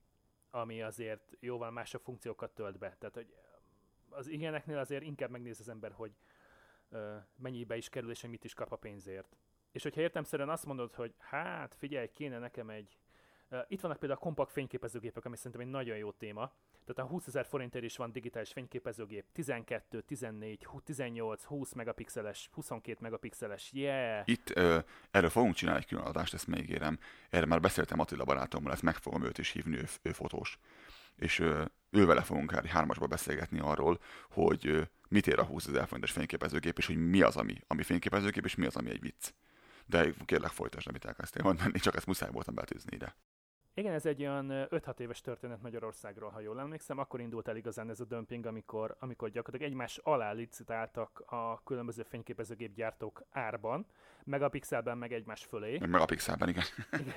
ami azért jóval másabb funkciókat tölt be. Tehát, hogy az ilyeneknél azért inkább megnéz az ember, hogy uh, mennyibe is kerül, és hogy mit is kap a pénzért. És hogyha értemszerűen azt mondod, hogy hát figyelj, kéne nekem egy itt vannak például a kompakt fényképezőgépek, ami szerintem egy nagyon jó téma. Tehát a 20 ezer forintért is van digitális fényképezőgép, 12, 14, 18, 20 megapixeles, 22 megapixeles, yeah! Itt ö, erről fogunk csinálni egy külön adást, ezt még érem. Erre már beszéltem Attila barátommal, ezt meg fogom őt is hívni, ő, ő fotós. És ö, ővele fogunk el hármasba beszélgetni arról, hogy mit ér a 20 ezer forintos fényképezőgép, és hogy mi az, ami, ami fényképezőgép, és mi az, ami egy vicc. De kérlek folytasd, amit elkezdtél mondani, csak ezt muszáj voltam betűzni ide. Igen, ez egy olyan 5-6 éves történet Magyarországról, ha jól emlékszem. Akkor indult el igazán ez a dömping, amikor, amikor gyakorlatilag egymás alá licitáltak a különböző fényképezőgép gyártók árban, megapixelben, meg egymás fölé. Megapixelben, igen.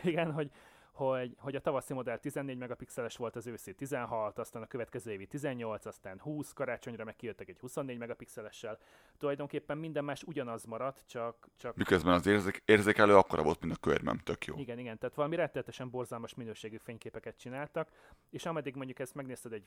igen, hogy hogy, hogy a tavaszi modell 14 megapixeles volt, az őszi 16, aztán a következő évi 18, aztán 20, karácsonyra meg kijöttek egy 24 megapixelessel. Tulajdonképpen minden más ugyanaz maradt, csak... csak... Miközben az érzék, érzékelő akkora volt, mint a körmem, tök jó. Igen, igen, tehát valami rettenetesen borzalmas minőségű fényképeket csináltak, és ameddig mondjuk ezt megnézted egy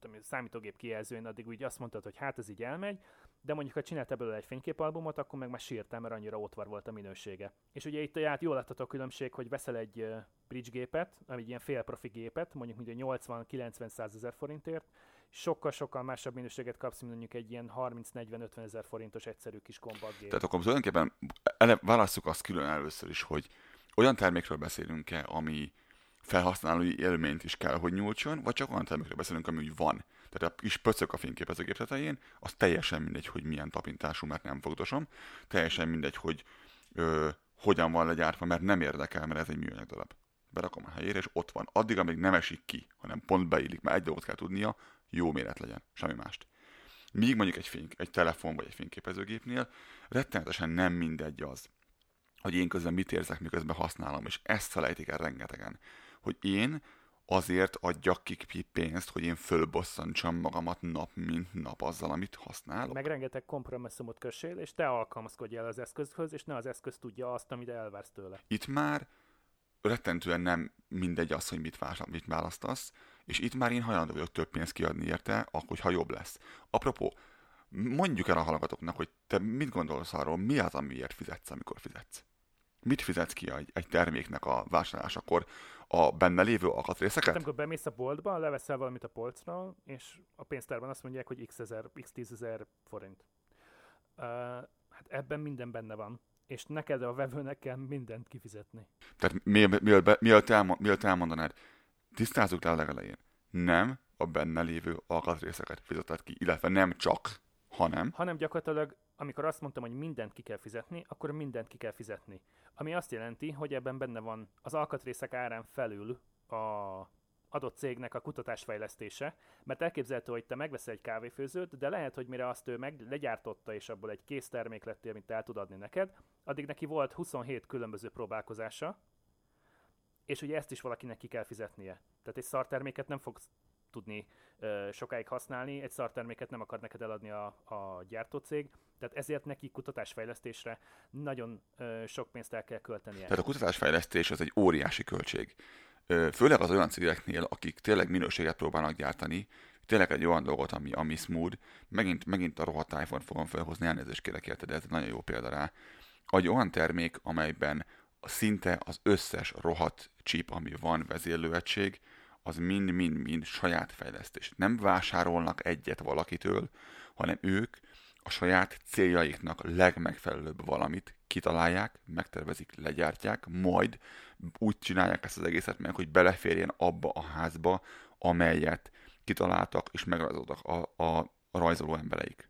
tudom, számítógép kijelzőn, addig úgy azt mondtad, hogy hát ez így elmegy, de mondjuk ha csináltál belőle egy fényképalbumot, akkor meg már sírtál, mert annyira ott volt a minősége. És ugye itt hát jól látható a különbség, hogy veszel egy bridge gépet, ami egy ilyen fél profi gépet, mondjuk mint 80-90-100 ezer forintért, sokkal-sokkal másabb minőséget kapsz, mint mondjuk egy ilyen 30-40-50 ezer forintos egyszerű kis gép. Tehát akkor tulajdonképpen ele, válasszuk azt külön először is, hogy olyan termékről beszélünk-e, ami felhasználói élményt is kell, hogy nyújtson, vagy csak olyan termékről beszélünk, ami úgy van. Tehát a kis pöcök a fényképezőgép tetején, az teljesen mindegy, hogy milyen tapintású, mert nem fogdosom, teljesen mindegy, hogy ö, hogyan van legyártva, mert nem érdekel, mert ez egy műanyag darab. Berakom a helyére, és ott van. Addig, amíg nem esik ki, hanem pont beillik, mert egy dolgot kell tudnia, jó méret legyen, semmi mást. Míg mondjuk egy, fény, egy telefon vagy egy fényképezőgépnél rettenetesen nem mindegy az, hogy én közben mit érzek, miközben használom, és ezt felejtik el rengetegen hogy én azért adjak ki pénzt, hogy én fölbosszantsam magamat nap mint nap azzal, amit használok. Meg rengeteg kompromisszumot kössél, és te alkalmazkodj el az eszközhöz, és ne az eszköz tudja azt, amit elvársz tőle. Itt már rettentően nem mindegy az, hogy mit, mit választasz, és itt már én hajlandó vagyok több pénzt kiadni érte, akkor, ha jobb lesz. Apropó, mondjuk el a hallgatóknak, hogy te mit gondolsz arról, mi az, amiért fizetsz, amikor fizetsz? Mit fizetsz ki egy, egy terméknek a vásárlásakor? a benne lévő alkatrészeket? Hát, amikor bemész a boltba, leveszel valamit a polcról, és a pénztárban azt mondják, hogy x, ezer, x 10 ezer forint. Uh, hát ebben minden benne van és neked a vevőnek kell mindent kifizetni. Tehát mielőtt, mielőtt, mielőtt, elmond, mielőtt elmondanád, tisztázzuk le a legelején. Nem a benne lévő alkatrészeket fizeted ki, illetve nem csak, hanem... Hanem gyakorlatilag amikor azt mondtam, hogy mindent ki kell fizetni, akkor mindent ki kell fizetni. Ami azt jelenti, hogy ebben benne van az alkatrészek árán felül a adott cégnek a kutatásfejlesztése, mert elképzelhető, hogy te megveszel egy kávéfőzőt, de lehet, hogy mire azt ő meg legyártotta, és abból egy kész termék lettél, amit el tud adni neked, addig neki volt 27 különböző próbálkozása, és ugye ezt is valakinek ki kell fizetnie. Tehát egy szarterméket nem fogsz tudni sokáig használni, egy szarterméket nem akar neked eladni a, a gyártócég, tehát ezért neki kutatásfejlesztésre nagyon sok pénzt el kell költenie. Tehát a kutatásfejlesztés az egy óriási költség. Főleg az olyan cégeknél, akik tényleg minőséget próbálnak gyártani, tényleg egy olyan dolgot, ami, ami smooth, megint, megint a rohadt iPhone fogom felhozni, elnézést kérek érte, de ez egy nagyon jó példa rá. Egy olyan termék, amelyben szinte az összes rohadt chip, ami van, vezérlőegység, az mind-mind-mind saját fejlesztés. Nem vásárolnak egyet valakitől, hanem ők a saját céljaiknak legmegfelelőbb valamit kitalálják, megtervezik, legyártják, majd úgy csinálják ezt az egészet meg, hogy beleférjen abba a házba, amelyet kitaláltak és megrajzoltak a, a, rajzoló embereik.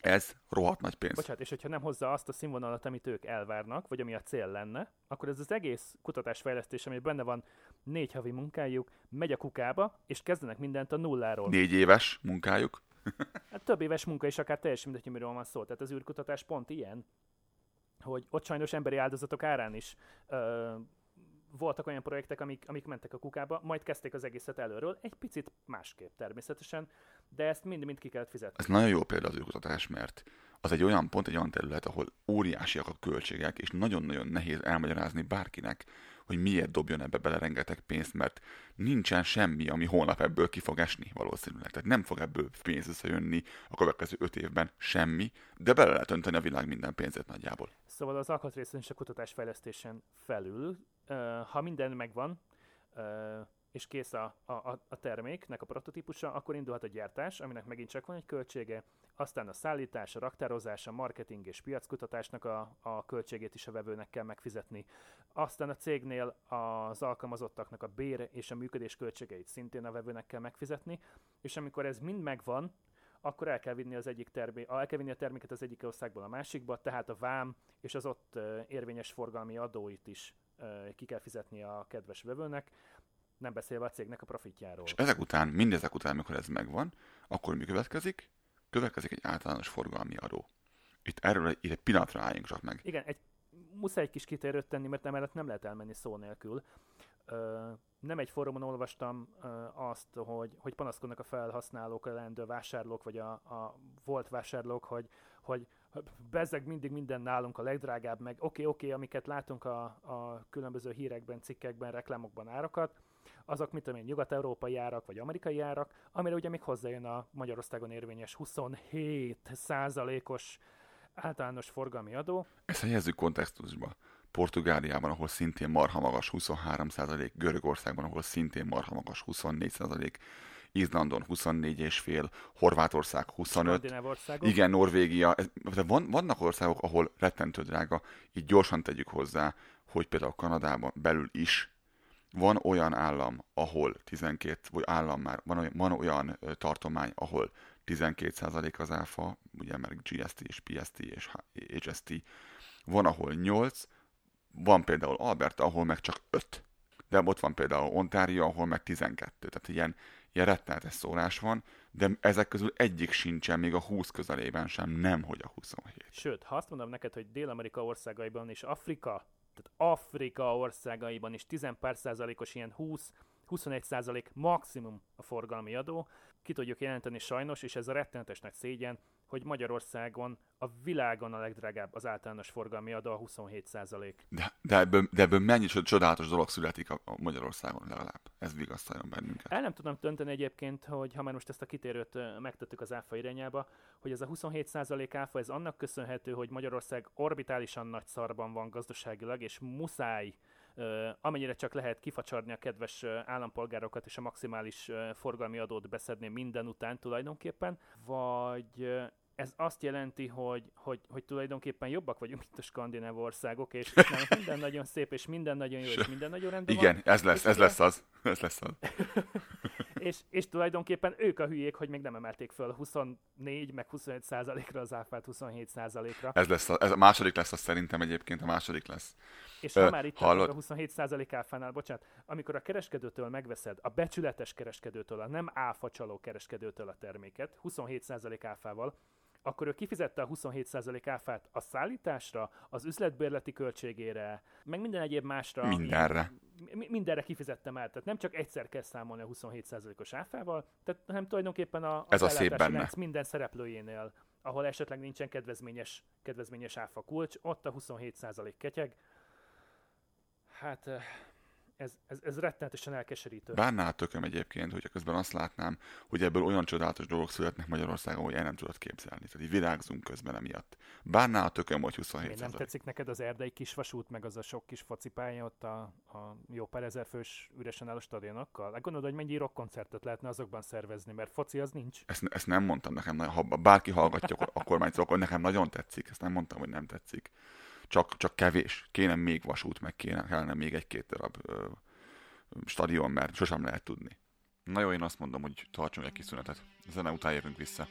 Ez rohadt nagy pénz. Bocsánat, és hogyha nem hozza azt a színvonalat, amit ők elvárnak, vagy ami a cél lenne, akkor ez az egész kutatásfejlesztés, ami benne van négy havi munkájuk, megy a kukába, és kezdenek mindent a nulláról. Négy éves munkájuk. Hát több éves munka is akár teljesen mindegy, miről van szó. Tehát az űrkutatás pont ilyen, hogy ott sajnos emberi áldozatok árán is ö, voltak olyan projektek, amik, amik mentek a kukába, majd kezdték az egészet előről, egy picit másképp természetesen, de ezt mind-mind ki kellett fizetni. Ez nagyon jó példa az űrkutatás, mert az egy olyan pont, egy olyan terület, ahol óriásiak a költségek, és nagyon-nagyon nehéz elmagyarázni bárkinek, hogy miért dobjon ebbe bele rengeteg pénzt, mert nincsen semmi, ami holnap ebből ki fog esni valószínűleg. Tehát nem fog ebből pénz összejönni a következő öt évben semmi, de bele lehet önteni a világ minden pénzét nagyjából. Szóval az alkatrészen és a kutatásfejlesztésen felül, ha minden megvan, és kész a, a, a terméknek a prototípusa, akkor indulhat a gyártás, aminek megint csak van egy költsége, aztán a szállítás, a raktározás, a marketing és piackutatásnak a, a költségét is a vevőnek kell megfizetni. Aztán a cégnél az alkalmazottaknak a bér és a működés költségeit szintén a vevőnek kell megfizetni, és amikor ez mind megvan, akkor el kell vinni az egyik termé- el kell vinni a terméket az egyik országból a másikba, tehát a vám és az ott érvényes forgalmi adóit is ki kell fizetni a kedves vevőnek, nem beszélve a cégnek a profitjáról. És ezek után, mindezek után, amikor ez megvan, akkor mi következik? Következik egy általános forgalmi adó. Itt erről itt egy pillanatra álljunk csak meg. Igen, egy, muszáj egy kis kitérőt tenni, mert emellett nem lehet elmenni szó nélkül. Ö, nem egy fórumon olvastam ö, azt, hogy, hogy panaszkodnak a felhasználók, a leendő vásárlók, vagy a, a volt vásárlók, hogy, hogy bezzeg mindig minden nálunk a legdrágább, meg oké, okay, oké, okay, amiket látunk a, a különböző hírekben, cikkekben, reklámokban árakat, azok, mit tudom én, nyugat-európai árak, vagy amerikai árak, amire ugye még hozzájön a Magyarországon érvényes 27 százalékos általános forgalmi adó. Ezt helyezzük kontextusba. Portugáliában, ahol szintén marha magas 23%, Görögországban, ahol szintén marha magas 24%, Izlandon 24,5, Horvátország 25. Igen, Norvégia. De van, vannak országok, ahol rettentő drága. Így gyorsan tegyük hozzá, hogy például Kanadában belül is van olyan állam, ahol 12, vagy állam már, van olyan, van olyan tartomány, ahol 12% az áfa, ugye mert GST és PST és HST, van ahol 8, van például Alberta, ahol meg csak 5. De ott van például Ontario, ahol meg 12. Tehát ilyen, ilyen rettenetes szórás van, de ezek közül egyik sincsen még a 20 közelében sem, nem hogy a 27. Sőt, ha azt mondom neked, hogy Dél-Amerika országaiban és Afrika tehát Afrika országaiban is 10 pár százalékos ilyen 20-21 százalék maximum a forgalmi adó. Ki tudjuk jelenteni sajnos, és ez a rettenetes nagy szégyen, hogy Magyarországon a világon a legdrágább az általános forgalmi adó a 27 százalék. De, de, ebből, de ebből mennyi csodálatos dolog születik a, a Magyarországon legalább. Ez vigasztaljon bennünket. El nem tudom dönteni egyébként, hogy ha már most ezt a kitérőt megtettük az áfa irányába, hogy ez a 27 százalék áfa, ez annak köszönhető, hogy Magyarország orbitálisan nagy szarban van gazdaságilag, és muszáj amennyire csak lehet kifacsarni a kedves állampolgárokat és a maximális forgalmi adót beszedni minden után tulajdonképpen, vagy ez azt jelenti, hogy, hogy, hogy tulajdonképpen jobbak vagyunk, mint a skandináv országok, és minden nagyon szép, és minden nagyon jó, és minden nagyon rendben Igen, van. ez lesz, ez lesz az. Ez lesz az. és, és tulajdonképpen ők a hülyék, hogy még nem emelték föl 24, meg 25 százalékra az áfát 27 százalékra. Ez lesz a, ez a második lesz, az szerintem egyébként a második lesz. És ha már itt hallod? a 27 százalék áfánál, bocsánat, amikor a kereskedőtől megveszed, a becsületes kereskedőtől, a nem áfa csaló kereskedőtől a terméket, 27 százalék áfával, akkor ő kifizette a 27% áfát a szállításra, az üzletbérleti költségére, meg minden egyéb másra. Mindenre. mindenre kifizettem el. Tehát nem csak egyszer kell számolni a 27%-os áfával, tehát, hanem tulajdonképpen a, a Ez a szép benne. minden szereplőjénél, ahol esetleg nincsen kedvezményes, kedvezményes áfa kulcs, ott a 27% ketyeg. Hát eh, ez, ez, ez rettenetesen elkeserítő. Bárná a tököm egyébként, hogyha közben azt látnám, hogy ebből olyan csodálatos dolgok születnek Magyarországon, hogy el nem tudod képzelni. Tehát így virágzunk közben emiatt. Bárná a tököm, hogy 27 Nem tetszik neked az erdei kisvasút, meg az a sok kis focipálya ott a, a jó pár ezer fős üresen álló stadionokkal? Hát gondolod, hogy mennyi rockkoncertet lehetne azokban szervezni, mert foci az nincs? Ezt, ezt nem mondtam nekem, ha bárki hallgatja a kormányt, akkor nekem nagyon tetszik. Ezt nem mondtam, hogy nem tetszik csak, csak kevés. Kéne még vasút, meg kéne, kellene még egy-két darab ö, stadion, mert sosem lehet tudni. Na jó, én azt mondom, hogy tartsunk egy kis szünetet. Zene után jövünk vissza.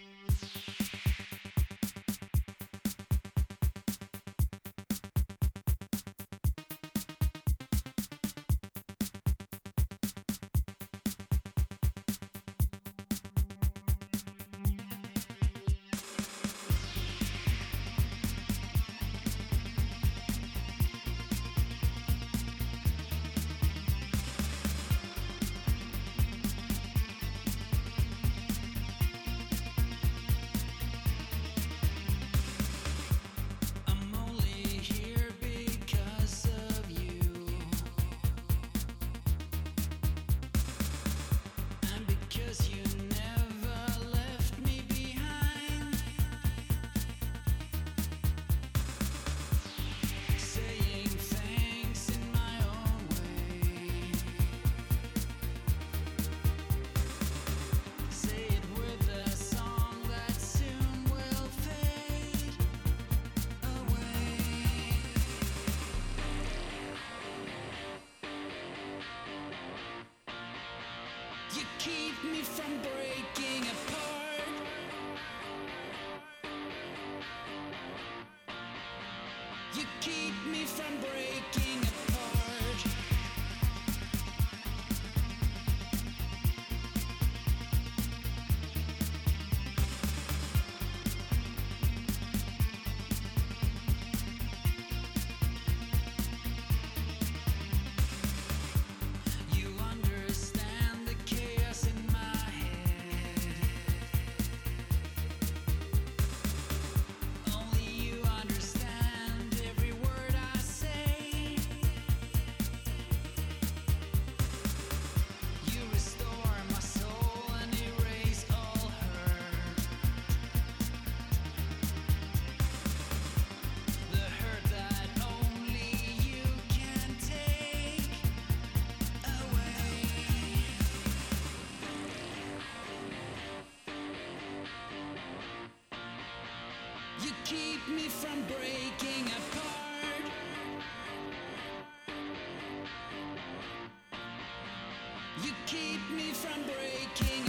me from breaking apart. You keep me from breaking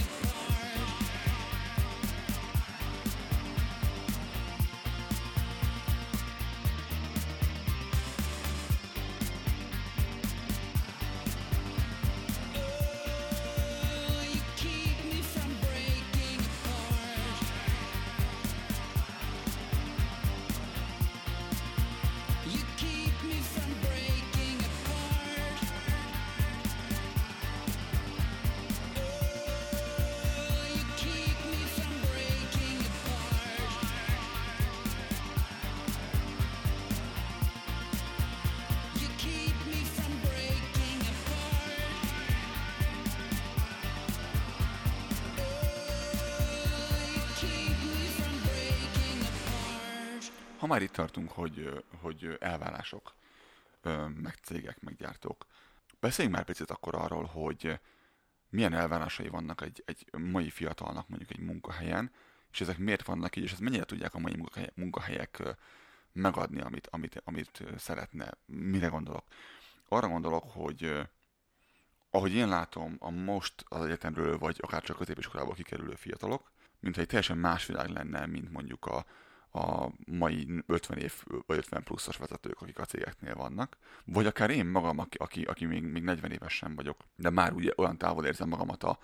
Ha már itt tartunk, hogy, hogy elvárások, meg cégek, meg gyártók, beszéljünk már picit akkor arról, hogy milyen elvárásai vannak egy, egy mai fiatalnak mondjuk egy munkahelyen, és ezek miért vannak így, és ezt mennyire tudják a mai munkahelyek, munkahelyek megadni, amit, amit, amit szeretne. Mire gondolok? Arra gondolok, hogy ahogy én látom, a most az egyetemről, vagy akár csak középiskolából kikerülő fiatalok, mintha egy teljesen más világ lenne, mint mondjuk a, a mai 50 év vagy 50 pluszos vezetők, akik a cégeknél vannak, vagy akár én magam, aki, aki, aki még, még 40 éves sem vagyok, de már ugye olyan távol érzem magamat a,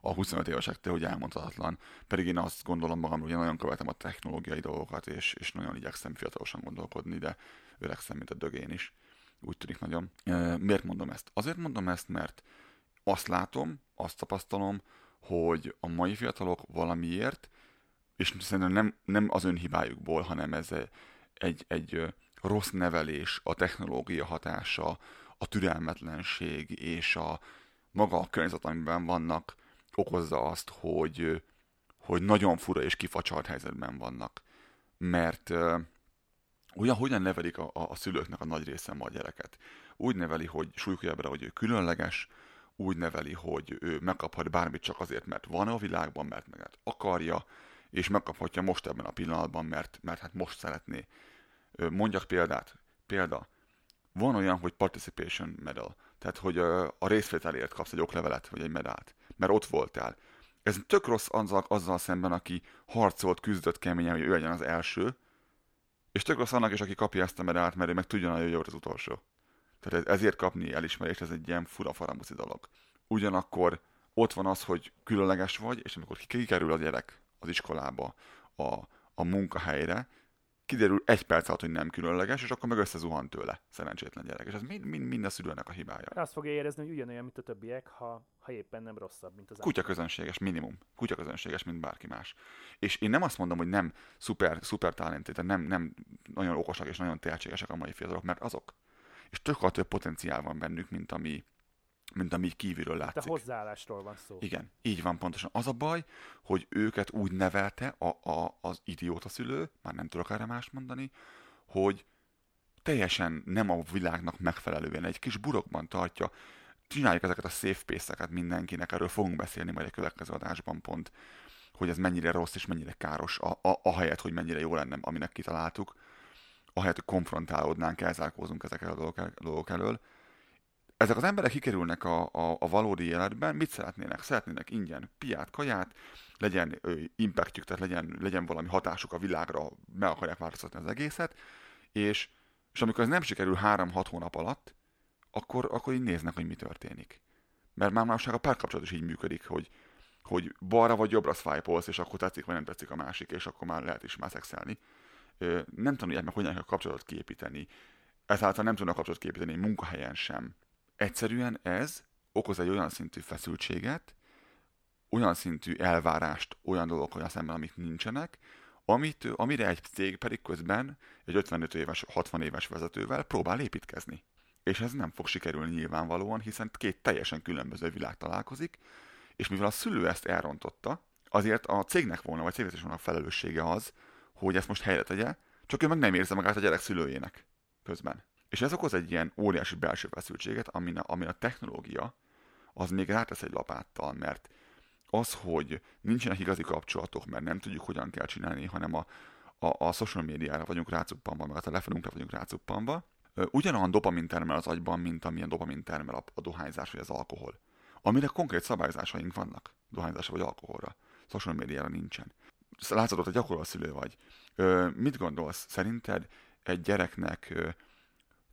a 25 évesektől, hogy elmondhatatlan. Pedig én azt gondolom magam, hogy nagyon követem a technológiai dolgokat, és, és nagyon igyekszem fiatalosan gondolkodni, de öregszem, mint a dögén is. Úgy tűnik nagyon. Miért mondom ezt? Azért mondom ezt, mert azt látom, azt tapasztalom, hogy a mai fiatalok valamiért, és szerintem nem, nem az önhibájukból, hanem ez egy, egy rossz nevelés, a technológia hatása, a türelmetlenség és a maga a környezet, amiben vannak, okozza azt, hogy, hogy nagyon fura és kifacsart helyzetben vannak. Mert uh, olyan, hogyan nevelik a, a, a szülőknek a nagy része a gyereket? Úgy neveli, hogy súlykolja hogy ő különleges, úgy neveli, hogy ő megkaphat bármit csak azért, mert van a világban, mert meg akarja, és megkaphatja most ebben a pillanatban, mert, mert hát most szeretné. Mondjak példát. Példa. Van olyan, hogy participation medal, tehát hogy a részvételért kapsz egy oklevelet, vagy egy medált, mert ott voltál. Ez tök rossz azzal, azzal szemben, aki harcolt, küzdött keményen, hogy ő legyen az első, és tök rossz annak is, aki kapja ezt a medált, mert ő meg tudja hogy jó az utolsó. Tehát ezért kapni elismerést, ez egy ilyen fura farambuci dolog. Ugyanakkor ott van az, hogy különleges vagy, és amikor kikerül a gyerek az iskolába, a, a munkahelyre, kiderül egy perc alatt, hogy nem különleges, és akkor meg összezuhan tőle szerencsétlen gyerek. És ez mind, mind, mind a szülőnek a hibája. Azt fogja érezni, hogy ugyanolyan, mint a többiek, ha, ha éppen nem rosszabb, mint az Kutya közönséges, minimum. Kutya közönséges, mint bárki más. És én nem azt mondom, hogy nem szuper, szuper talenté, tehát nem, nem nagyon okosak és nagyon tehetségesek a mai fiatalok, mert azok. És tök több potenciál van bennük, mint ami, mint ami kívülről látszik. De hozzáállásról van szó. Igen, így van pontosan. Az a baj, hogy őket úgy nevelte a, a, az idióta szülő, már nem tudok erre más mondani, hogy teljesen nem a világnak megfelelően egy kis burokban tartja, csináljuk ezeket a safe pace mindenkinek, erről fogunk beszélni majd a következő adásban pont, hogy ez mennyire rossz és mennyire káros, a, a, ahelyett, hogy mennyire jó lenne, aminek kitaláltuk, ahelyett, hogy konfrontálódnánk, elzárkózunk ezekkel a dolgok, dolgok elől, ezek az emberek kikerülnek a, a, a valódi életben, mit szeretnének? Szeretnének ingyen piát, kaját, legyen ö, impactjük, tehát legyen, legyen valami hatásuk a világra, meg akarják változtatni az egészet, és, és amikor ez nem sikerül három-hat hónap alatt, akkor, akkor így néznek, hogy mi történik. Mert már már a párkapcsolat is így működik, hogy, hogy balra vagy jobbra swipe és akkor tetszik, vagy nem tetszik a másik, és akkor már lehet is már szexelni. Nem tanulják meg, hogyan kell kapcsolatot képíteni. Ezáltal nem tudnak kapcsolatot képíteni munkahelyen sem Egyszerűen ez okoz egy olyan szintű feszültséget, olyan szintű elvárást olyan dolgokkal szemben, amik nincsenek, amit, amire egy cég pedig közben egy 55 éves, 60 éves vezetővel próbál építkezni. És ez nem fog sikerülni nyilvánvalóan, hiszen két teljesen különböző világ találkozik, és mivel a szülő ezt elrontotta, azért a cégnek volna, vagy cégvezetésnek felelőssége az, hogy ezt most helyre tegye, csak ő meg nem érzi magát a gyerek szülőjének közben. És ez okoz egy ilyen óriási belső feszültséget, amin a, amin a technológia az még rátesz egy lapáttal, mert az, hogy nincsenek igazi kapcsolatok, mert nem tudjuk, hogyan kell csinálni, hanem a, a, a social médiára vagyunk rácuppanva, meg a telefonunkra vagyunk rácuppanva, ugyanolyan dopamin termel az agyban, mint amilyen dopamin termel a, a dohányzás vagy az alkohol. Amire konkrét szabályzásaink vannak, dohányzásra vagy alkoholra. Social médiára nincsen. Látszott, hogy gyakorló szülő vagy. Ö, mit gondolsz? Szerinted egy gyereknek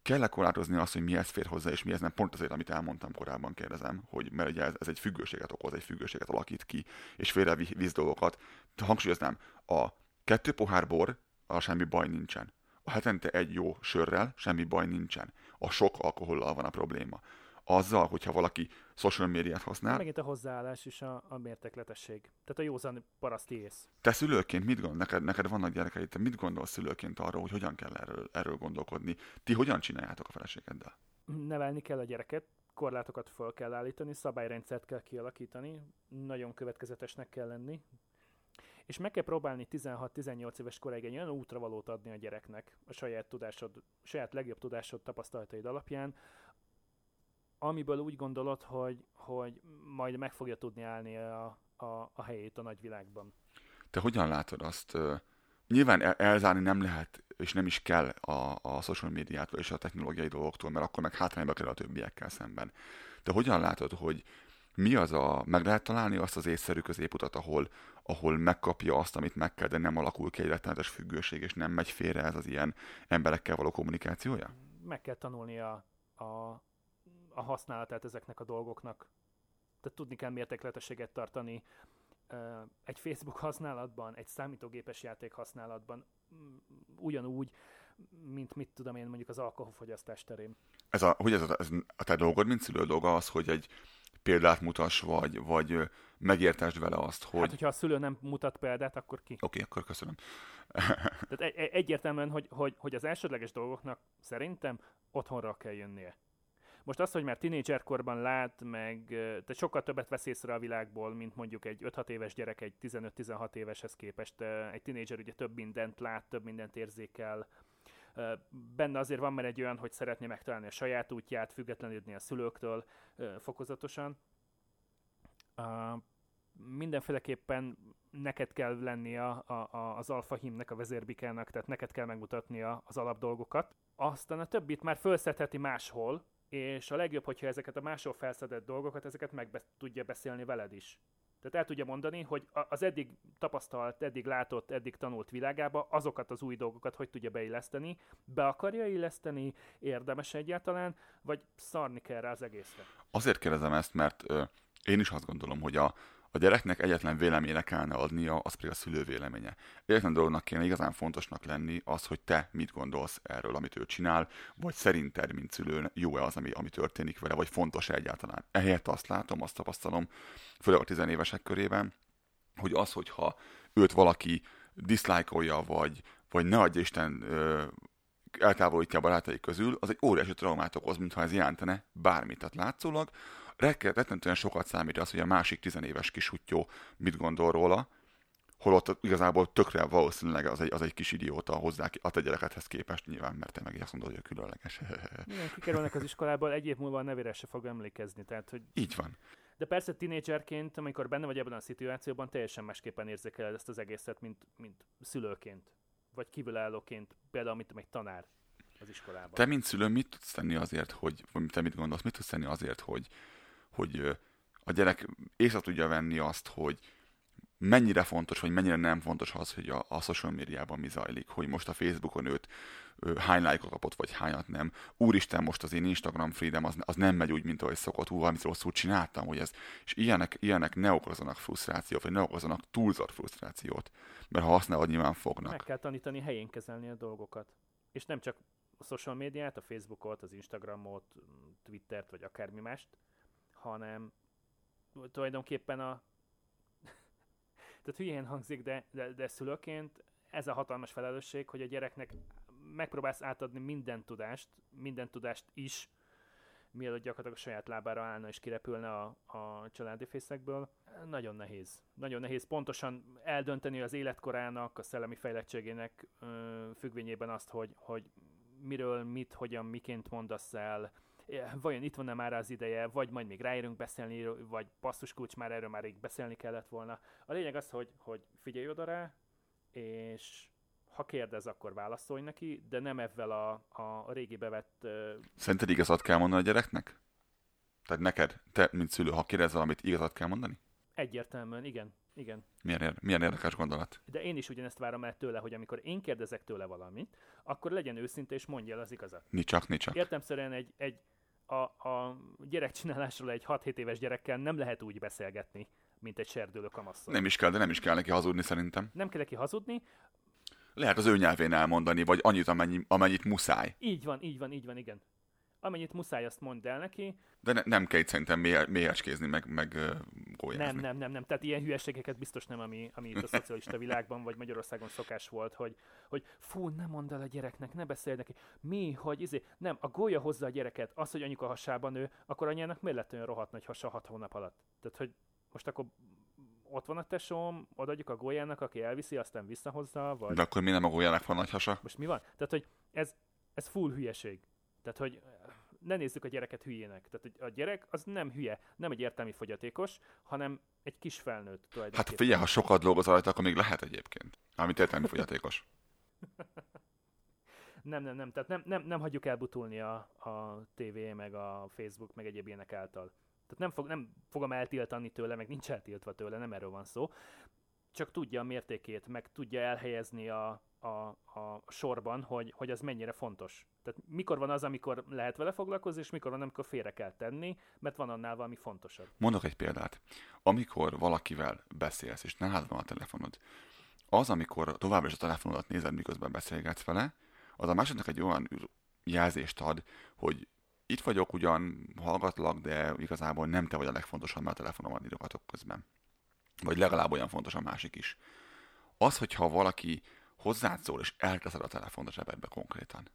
kell-e korlátozni azt, hogy mihez fér hozzá, és mihez nem? Pont azért, amit elmondtam korábban, kérdezem, hogy mert ugye ez, ez egy függőséget okoz, egy függőséget alakít ki, és félre víz dolgokat. Hangsúlyoznám, a kettő pohár bor, a semmi baj nincsen. A hetente egy jó sörrel semmi baj nincsen. A sok alkohollal van a probléma azzal, hogyha valaki social médiát használ. Megint a hozzáállás és a, a mértekletesség. Tehát a józan paraszti ész. Te szülőként mit gondol, neked, neked vannak gyerekeid, te mit gondolsz szülőként arról, hogy hogyan kell erről, erről gondolkodni? Ti hogyan csináljátok a feleségeddel? Nevelni kell a gyereket, korlátokat fel kell állítani, szabályrendszert kell kialakítani, nagyon következetesnek kell lenni, és meg kell próbálni 16-18 éves koráig egy olyan útravalót adni a gyereknek a saját tudásod, saját legjobb tudásod tapasztalataid alapján, amiből úgy gondolod, hogy, hogy majd meg fogja tudni állni a, a, a helyét a nagyvilágban. Te hogyan látod azt? Nyilván elzárni nem lehet, és nem is kell a, a social médiától és a technológiai dolgoktól, mert akkor meg hátrányba kerül a többiekkel szemben. Te hogyan látod, hogy mi az a, meg lehet találni azt az észszerű középutat, ahol, ahol megkapja azt, amit meg kell, de nem alakul ki egy rettenetes függőség, és nem megy félre ez az ilyen emberekkel való kommunikációja? Meg kell tanulni a, a, a használatát ezeknek a dolgoknak. Tehát tudni kell mértékletességet tartani egy Facebook használatban, egy számítógépes játék használatban, ugyanúgy, mint mit tudom én mondjuk az alkoholfogyasztás terén. Ez a, hogy ez a, ez a te dolgod, mint szülő dolga az, hogy egy példát mutass, vagy, vagy megértesd vele azt, hogy... Hát, hogyha a szülő nem mutat példát, akkor ki? Oké, okay, akkor köszönöm. Tehát egy, egy, egyértelműen, hogy, hogy, hogy az elsődleges dolgoknak szerintem otthonra kell jönnie. Most az, hogy már tinédzserkorban lát, meg te sokkal többet vesz észre a világból, mint mondjuk egy 5-6 éves gyerek egy 15-16 éveshez képest. Egy tinédzser ugye több mindent lát, több mindent érzékel, Benne azért van már egy olyan, hogy szeretné megtalálni a saját útját, függetlenedni a szülőktől fokozatosan. Mindenféleképpen neked kell lenni a, a, az alfa himnek, a vezérbikának, tehát neked kell megmutatnia az alapdolgokat. Aztán a többit már felszedheti máshol, és a legjobb, hogyha ezeket a máshol felszedett dolgokat, ezeket meg tudja beszélni veled is. Tehát el tudja mondani, hogy az eddig tapasztalt, eddig látott, eddig tanult világába azokat az új dolgokat hogy tudja beilleszteni, be akarja illeszteni, érdemes egyáltalán, vagy szarni kell rá az egészre. Azért kérdezem ezt, mert ö, én is azt gondolom, hogy a, a gyereknek egyetlen véleményre kellene adnia, az pedig a szülő véleménye. Egyetlen dolognak kéne igazán fontosnak lenni az, hogy te mit gondolsz erről, amit ő csinál, vagy szerinted, mint szülő, jó-e az, ami, ami történik vele, vagy fontos -e egyáltalán. Ehelyett azt látom, azt tapasztalom, főleg a tizenévesek körében, hogy az, hogyha őt valaki diszlájkolja, vagy, vagy ne adja Isten ö, eltávolítja a barátai közül, az egy óriási traumát okoz, mintha ez jelentene bármit. Tehát látszólag rettentően sokat számít az, hogy a másik tizenéves kisuttyó mit gondol róla, holott igazából tökre valószínűleg az egy, az egy kis idióta hozzá a te gyerekedhez képest nyilván, mert te meg azt mondod, hogy a különleges. Igen, kikerülnek az iskolából, egy év múlva a nevére se fog emlékezni. Tehát, hogy... Így van. De persze tinédzserként, amikor benne vagy ebben a szituációban, teljesen másképpen érzékeled ezt az egészet, mint, mint szülőként, vagy kívülállóként, például, mint egy tanár az iskolában. Te, mint szülő, mit tudsz tenni azért, hogy, vagy te mit gondolsz, mit tudsz tenni azért, hogy, hogy a gyerek észre tudja venni azt, hogy mennyire fontos, vagy mennyire nem fontos az, hogy a, a social médiában mi zajlik, hogy most a Facebookon őt ő, hány lájkot kapott, vagy hányat nem. Úristen, most az én Instagram freedom az, az nem megy úgy, mint ahogy szokott, hú, valamit rosszul csináltam, hogy ez, és ilyenek, ilyenek ne okozanak frusztrációt, vagy ne okozanak túlzott frusztrációt, mert ha használod, nyilván fognak. Meg kell tanítani helyén kezelni a dolgokat. És nem csak a social médiát, a Facebookot, az Instagramot, Twittert, vagy akármi mást, hanem tulajdonképpen a... Tehát hülyén hangzik, de, de, de szülőként ez a hatalmas felelősség, hogy a gyereknek megpróbálsz átadni minden tudást, minden tudást is, mielőtt gyakorlatilag a saját lábára állna és kirepülne a, a családi fészekből. Nagyon nehéz. Nagyon nehéz pontosan eldönteni az életkorának, a szellemi fejlettségének ö, függvényében azt, hogy, hogy miről, mit, hogyan, miként mondasz el, vajon itt van-e már az ideje, vagy majd még ráérünk beszélni, vagy kulcs már erről már rég beszélni kellett volna. A lényeg az, hogy, hogy figyelj oda rá, és ha kérdez, akkor válaszolj neki, de nem ezzel a, a régi bevett... Uh... Szerinted igazat kell mondani a gyereknek? Tehát neked, te, mint szülő, ha kérdez valamit, igazat kell mondani? Egyértelműen, igen. Igen. Milyen, ér- milyen érdekes gondolat. De én is ugyanezt várom el tőle, hogy amikor én kérdezek tőle valamit, akkor legyen őszinte és mondja el az igazat. Nicsak, nicsak. Értemszerűen egy, egy a, a gyerekcsinálásról egy 6-7 éves gyerekkel nem lehet úgy beszélgetni, mint egy serdülő kamasszal. Nem is kell, de nem is kell neki hazudni szerintem. Nem kell neki hazudni. Lehet az ő nyelvén elmondani, vagy annyit, amennyi, amennyit muszáj. Így van, így van, így van, igen amennyit muszáj, azt mondd el neki. De ne, nem kell itt szerintem mélyeskézni, meg, meg uh, Nem, nem, nem, nem. Tehát ilyen hülyeségeket biztos nem, ami, ami itt a szocialista világban, vagy Magyarországon szokás volt, hogy, hogy fú, ne mondd el a gyereknek, ne beszélj neki. Mi, hogy izé, nem, a gólya hozza a gyereket, az, hogy anyuka hasában nő, akkor anyának miért lett olyan rohadt nagy hasa hat hónap alatt? Tehát, hogy most akkor ott van a tesóm, odaadjuk a gólyának, aki elviszi, aztán visszahozza, vagy... De akkor mi nem a gólyának van nagy hasa? Most mi van? Tehát, hogy ez, ez full hülyeség. Tehát, hogy ne nézzük a gyereket hülyének. Tehát a gyerek az nem hülye, nem egy értelmi fogyatékos, hanem egy kis felnőtt Hát figyelj, ha sokat dolgozol rajta, akkor még lehet egyébként. Amit értelmi fogyatékos. Nem, nem, nem. Tehát nem, nem, nem hagyjuk elbutulni a, a TV, meg a Facebook, meg egyéb ilyenek által. Tehát nem, fog, nem fogom eltiltani tőle, meg nincs eltiltva tőle, nem erről van szó. Csak tudja a mértékét, meg tudja elhelyezni a, a, a sorban, hogy, hogy az mennyire fontos. Tehát mikor van az, amikor lehet vele foglalkozni, és mikor van, amikor félre kell tenni, mert van annál valami fontosabb. Mondok egy példát. Amikor valakivel beszélsz, és nálad van a telefonod, az, amikor továbbra is a telefonodat nézed, miközben beszélgetsz vele, az a másodnak egy olyan jelzést ad, hogy itt vagyok, ugyan hallgatlak, de igazából nem te vagy a legfontosabb, mert a telefonomon írogatok közben. Vagy legalább olyan fontos a másik is. Az, hogyha valaki hozzád szól, és elteszed a telefont a zsebedbe konkrétan.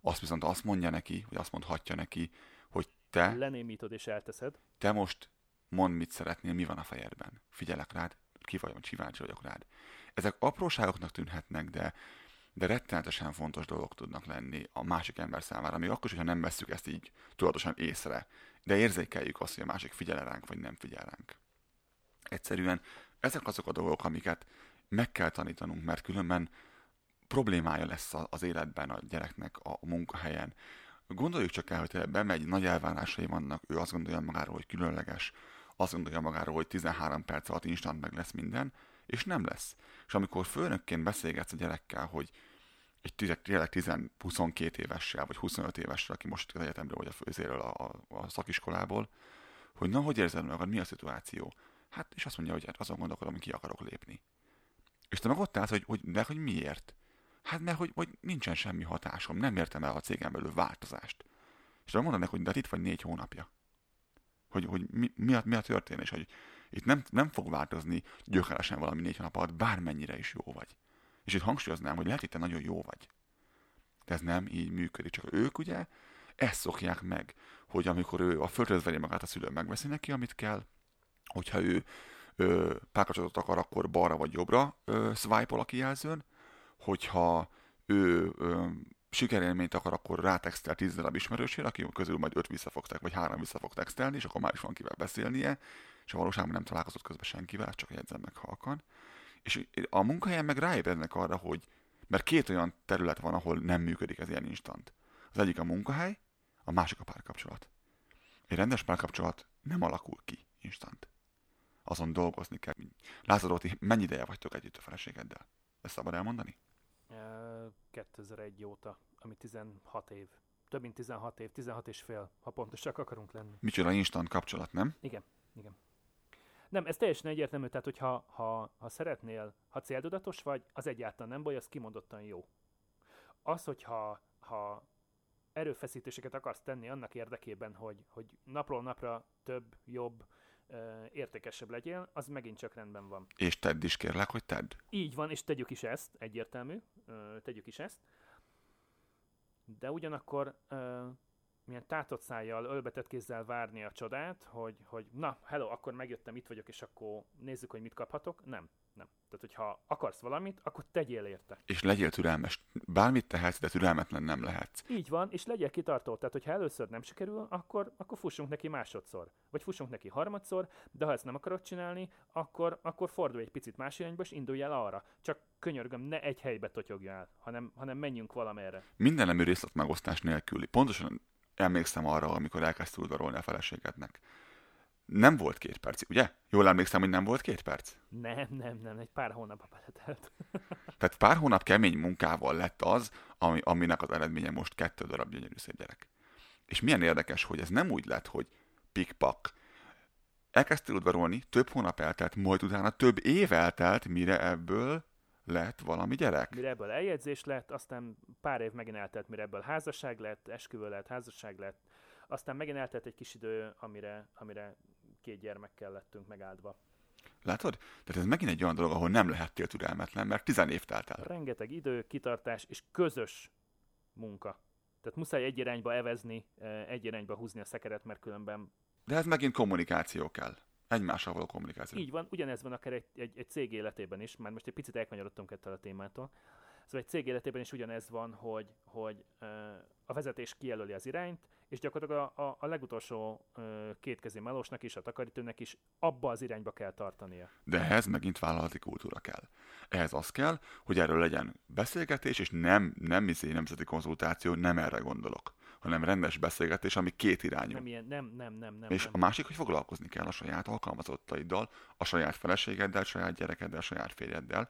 Azt viszont azt mondja neki, vagy azt mondhatja neki, hogy te... Lenémítod és elteszed. Te most mondd, mit szeretnél, mi van a fejedben. Figyelek rád, ki vagy, kíváncsi vagyok rád. Ezek apróságoknak tűnhetnek, de, de rettenetesen fontos dolgok tudnak lenni a másik ember számára, még akkor is, hogyha nem vesszük ezt így tudatosan észre, de érzékeljük azt, hogy a másik figyel ránk, vagy nem figyel ránk. Egyszerűen ezek azok a dolgok, amiket meg kell tanítanunk, mert különben problémája lesz az életben a gyereknek a munkahelyen. Gondoljuk csak el, hogy bemegy, nagy elvárásai vannak, ő azt gondolja magáról, hogy különleges, azt gondolja magáról, hogy 13 perc alatt instant meg lesz minden, és nem lesz. És amikor főnökként beszélgetsz a gyerekkel, hogy egy tényleg 10-22 évessel, vagy 25 évessel, aki most az egyetemről vagy a főzéről, a, a, a szakiskolából, hogy na, hogy érzed magad, mi a szituáció? Hát, és azt mondja, hogy hát azon gondolkodom, hogy ki akarok lépni. És te meg ott állsz, hogy, hogy de hogy miért? Hát mert hogy, hogy nincsen semmi hatásom, nem értem el a cégem belül változást. És te mondod neki, hogy de hát itt vagy négy hónapja. Hogy, hogy mi, mi, a, mi a történés, hogy itt nem, nem fog változni gyökeresen valami négy hónap alatt, bármennyire is jó vagy. És itt hangsúlyoznám, hogy lehet, hogy te nagyon jó vagy. De ez nem így működik. Csak ők ugye ezt szokják meg, hogy amikor ő a földhöz veri magát a szülő, megveszi neki, amit kell, hogyha ő párkapcsolatot akar, akkor balra vagy jobbra swipe-ol a kijelzőn, hogyha ő ö, sikerélményt akar, akkor rátextel 10 darab ismerősére, aki közül majd 5 vissza fog, vagy 3 vissza fog textelni, és akkor már is van kivel beszélnie, és a valóságban nem találkozott közben senkivel, csak jegyzem meg halkan. És a munkahelyen meg ráébrednek arra, hogy mert két olyan terület van, ahol nem működik ez ilyen instant. Az egyik a munkahely, a másik a párkapcsolat. Egy rendes párkapcsolat nem alakul ki instant. Azon dolgozni kell. Lázadó, ti mennyi ideje vagytok együtt a feleségeddel? Ezt szabad elmondani? 2001 óta, ami 16 év. Több mint 16 év, 16 és fél, ha pontosak akarunk lenni. Micsoda instant kapcsolat, nem? Igen, igen. Nem, ez teljesen egyértelmű, tehát hogyha ha, ha szeretnél, ha céltudatos vagy, az egyáltalán nem baj, az kimondottan jó. Az, hogyha ha erőfeszítéseket akarsz tenni annak érdekében, hogy, hogy napról napra több, jobb, értékesebb legyél, az megint csak rendben van. És tedd is kérlek, hogy tedd. Így van, és tegyük is ezt, egyértelmű, tegyük is ezt. De ugyanakkor milyen tátott szájjal, ölbetett kézzel várni a csodát, hogy, hogy na, hello, akkor megjöttem, itt vagyok, és akkor nézzük, hogy mit kaphatok. Nem, nem. Tehát, hogyha akarsz valamit, akkor tegyél érte. És legyél türelmes. Bármit tehetsz, de türelmetlen nem lehetsz. Így van, és legyél kitartó. Tehát, hogyha először nem sikerül, akkor, akkor fussunk neki másodszor. Vagy fussunk neki harmadszor, de ha ezt nem akarod csinálni, akkor, akkor fordulj egy picit más irányba, és indulj el arra. Csak könyörgöm, ne egy helybe totyogjál, hanem, hanem menjünk valamerre. Minden nemű részlet megosztás nélküli. Pontosan emlékszem arra, amikor elkezdte udvarolni a feleségednek. Nem volt két perc, ugye? Jól emlékszem, hogy nem volt két perc? Nem, nem, nem, egy pár hónap beletelt. Tehát pár hónap kemény munkával lett az, ami, aminek az eredménye most kettő darab gyönyörű szép gyerek. És milyen érdekes, hogy ez nem úgy lett, hogy pikpak. Elkezdtél udvarolni, több hónap eltelt, majd utána több év eltelt, mire ebből lett valami gyerek. Mire ebből eljegyzés lett, aztán pár év megint eltelt, mire ebből házasság lett, esküvő lett, házasság lett, aztán megint eltelt egy kis idő, amire, amire két gyermekkel lettünk megáldva. Látod? Tehát ez megint egy olyan dolog, ahol nem lehettél türelmetlen, mert tizen év telt el. Rengeteg idő, kitartás és közös munka. Tehát muszáj egy irányba evezni, eh, egy irányba húzni a szekeret, mert különben... De ez megint kommunikáció kell. Egymással való kommunikáció. Így van, ugyanez van akár egy, egy, egy cég életében is, már most egy picit elkanyarodtunk ettől a témától. Szóval egy cég életében is ugyanez van, hogy, hogy uh, a vezetés kijelöli az irányt, és gyakorlatilag a, a, a legutolsó uh, kétkezi melósnak is, a takarítónak is abba az irányba kell tartania. De ehhez megint vállalati kultúra kell. Ehhez az kell, hogy erről legyen beszélgetés, és nem, nem izé nemzeti konzultáció, nem erre gondolok hanem rendes beszélgetés, ami két irányú. Nem, ilyen, nem, nem, nem, nem. És nem. a másik, hogy foglalkozni kell a saját alkalmazottaiddal, a saját feleségeddel, a saját gyerekeddel, a saját férjeddel,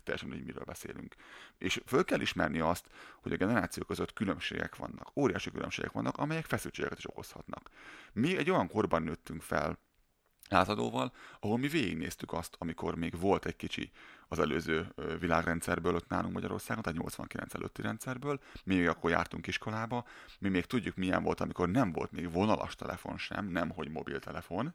teljesen hogy miről beszélünk. És föl kell ismerni azt, hogy a generációk között különbségek vannak, óriási különbségek vannak, amelyek feszültségeket is okozhatnak. Mi egy olyan korban nőttünk fel, átadóval, ahol mi végignéztük azt, amikor még volt egy kicsi az előző világrendszerből ott nálunk Magyarországon, tehát 89 előtti rendszerből, mi még akkor jártunk iskolába, mi még tudjuk milyen volt, amikor nem volt még vonalas telefon sem, nem hogy mobiltelefon,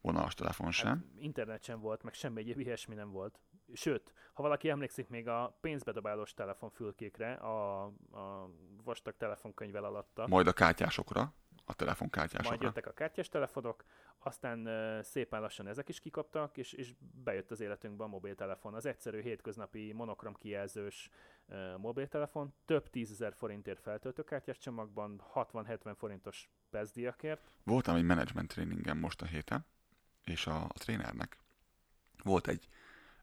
vonalas telefon sem. Hát, internet sem volt, meg semmi egyéb ilyesmi nem volt. Sőt, ha valaki emlékszik még a pénzbedobálós telefonfülkékre, a, a vastag telefonkönyvvel alatta. Majd a kártyásokra a telefonkártyásokra. Majd jöttek a kártyás telefonok, aztán szépen lassan ezek is kikaptak, és, és bejött az életünkbe a mobiltelefon. Az egyszerű hétköznapi monokrom kijelzős mobiltelefon, több tízezer forintért feltöltőkártyás csomagban, 60-70 forintos pezdiakért. Voltam egy management tréningen most a héten, és a, a trénernek volt egy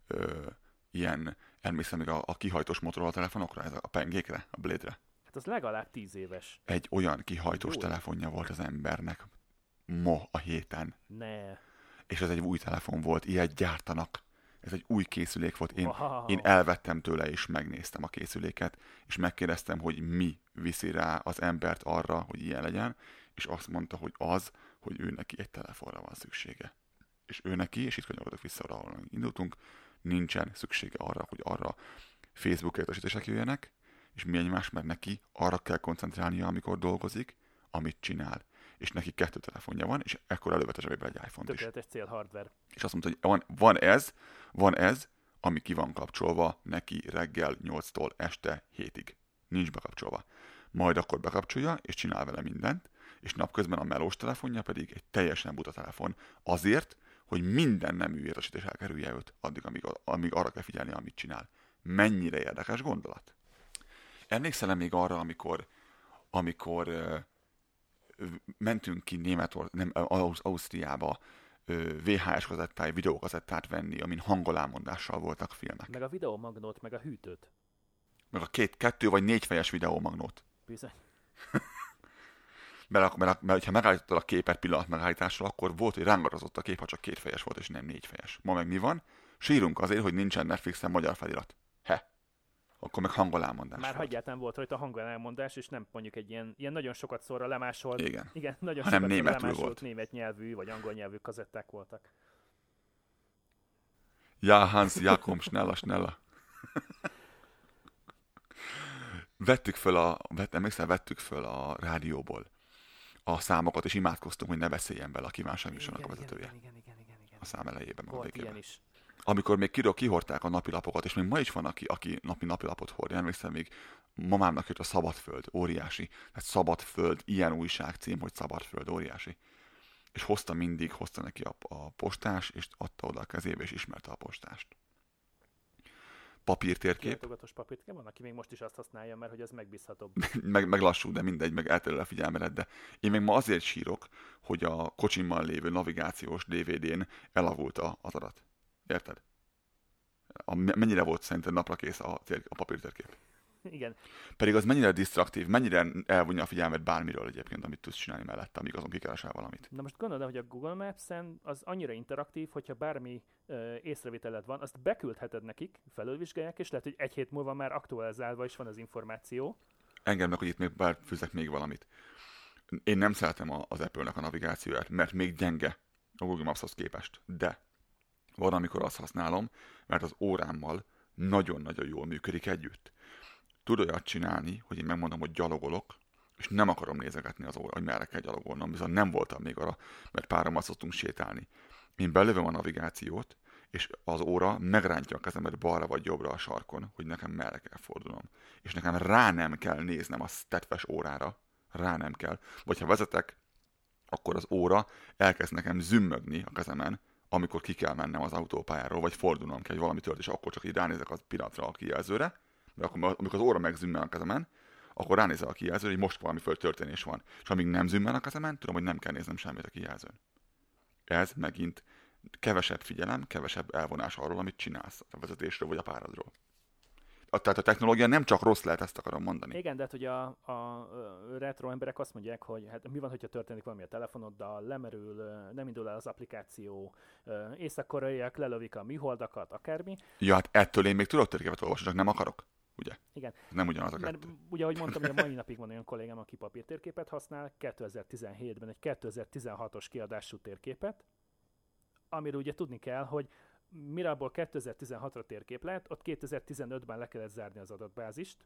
ö, ilyen, emlékszem még a, a kihajtós motorol a telefonokra, ez a, pengékre, a blade-re Hát az legalább tíz éves. Egy olyan kihajtós Jó. telefonja volt az embernek ma a héten. Ne. És ez egy új telefon volt, ilyet gyártanak. Ez egy új készülék volt. Én, wow. én elvettem tőle, és megnéztem a készüléket, és megkérdeztem, hogy mi viszi rá az embert arra, hogy ilyen legyen, és azt mondta, hogy az, hogy ő neki egy telefonra van szüksége. És ő neki, és itt kanyarodok vissza ahol indultunk, nincsen szüksége arra, hogy arra Facebook értesítések jöjjenek, és mi egymás, mert neki arra kell koncentrálnia, amikor dolgozik, amit csinál. És neki kettő telefonja van, és ekkor elővette zsebébe egy iPhone-t is. Cél hardware. És azt mondta, hogy van, van ez, van ez, ami ki van kapcsolva neki reggel 8-tól este 7-ig. Nincs bekapcsolva. Majd akkor bekapcsolja, és csinál vele mindent, és napközben a melós telefonja pedig egy teljesen buta telefon. Azért, hogy minden nemű értesítés elkerülje őt, addig, amíg, amíg arra kell figyelni, amit csinál. Mennyire érdekes gondolat? Emlékszel még arra, amikor, amikor mentünk ki Németor, nem, Ausztriába VHS kazettáj, videókazettát venni, amin hangolámondással voltak filmek. Meg a videomagnót, meg a hűtőt. Meg a két, kettő vagy négy fejes videomagnót. Bizony. mert, mert, mert, ha megállítottad a képet pillanat megállítással, akkor volt, hogy rángarozott a kép, ha csak két fejes volt, és nem négy fejes. Ma meg mi van? Sírunk azért, hogy nincsen Netflixen magyar felirat akkor meg hangolámondás Már hagyjátán volt rajta hangolámondás, és nem mondjuk egy ilyen, ilyen nagyon sokat szóra lemásolt, igen, igen nagyon hanem sokat németül volt. német nyelvű vagy angol nyelvű kazetták voltak. Ja, Hans Jakob, snella, snella. vettük föl a, vett, emlékszel, vettük föl a rádióból a számokat, és imádkoztunk, hogy ne beszéljen bele a kívánság a vezetője. Igen, igen, igen, igen, igen. A szám elejében. Volt ilyen is amikor még kirok kihordták a napilapokat, és még ma is van, aki, aki napi napilapot hordja, emlékszem még mamámnak jött a Szabadföld, óriási. Tehát Szabadföld, ilyen újság cím, hogy Szabadföld, óriási. És hozta mindig, hozta neki a, a postás, és adta oda a kezébe, és ismerte a postást. Papírtérkép. Kilátogatós papírtérkép, van, aki még most is azt használja, mert hogy az megbízhatóbb. meg, meg lassú, de mindegy, meg elterül a figyelmered, de én még ma azért sírok, hogy a kocsimmal lévő navigációs DVD-n elavult az adat. Érted? A, mennyire volt szerinted napra kész a, tér, a papírtérkép? Igen. Pedig az mennyire disztraktív, mennyire elvonja a figyelmet bármiről egyébként, amit tudsz csinálni mellette, amíg azon kikeresel valamit. Na most gondolod, hogy a Google Maps-en az annyira interaktív, hogyha bármi ö, észrevételed van, azt beküldheted nekik, felülvizsgálják, és lehet, hogy egy hét múlva már aktualizálva is van az információ. Engem meg, hogy itt még bár fűzek még valamit. Én nem szeretem az Apple-nek a navigációját, mert még gyenge a Google Maps-hoz képest, de van, amikor azt használom, mert az órámmal nagyon-nagyon jól működik együtt. Tud olyat csinálni, hogy én megmondom, hogy gyalogolok, és nem akarom nézegetni az hogy merre kell gyalogolnom, viszont nem voltam még arra, mert párommal szoktunk sétálni. Én belövöm a navigációt, és az óra megrántja a kezemet balra vagy jobbra a sarkon, hogy nekem merre kell fordulnom. És nekem rá nem kell néznem a tetves órára, rá nem kell. Vagy ha vezetek, akkor az óra elkezd nekem zümmögni a kezemen, amikor ki kell mennem az autópályáról, vagy fordulnom kell, hogy valami tört, és akkor csak így ránézek az pillanatra a kijelzőre, mert akkor, amikor az óra megzümmel a kezemen, akkor ránézek a kijelzőre, hogy most valami történés van. És amíg nem zümmel a kezemen, tudom, hogy nem kell néznem semmit a kijelzőn. Ez megint kevesebb figyelem, kevesebb elvonás arról, amit csinálsz a vezetésről vagy a páradról. A, tehát a technológia nem csak rossz lehet, ezt akarom mondani. Igen, de hát ugye a, a, retro emberek azt mondják, hogy hát mi van, hogyha történik valami a telefonoddal, lemerül, nem indul el az applikáció, észak-koreaiak lelövik a műholdakat, akármi. Ja, hát ettől én még tudok térképet olvasni, csak nem akarok. Ugye? Igen. Nem ugyanaz a Mert kettő. ugye, ahogy mondtam, hogy a mai napig van olyan kollégám, aki papírtérképet használ, 2017-ben egy 2016-os kiadású térképet, amiről ugye tudni kell, hogy mire abból 2016-ra térkép lett, ott 2015-ben le kellett zárni az adatbázist,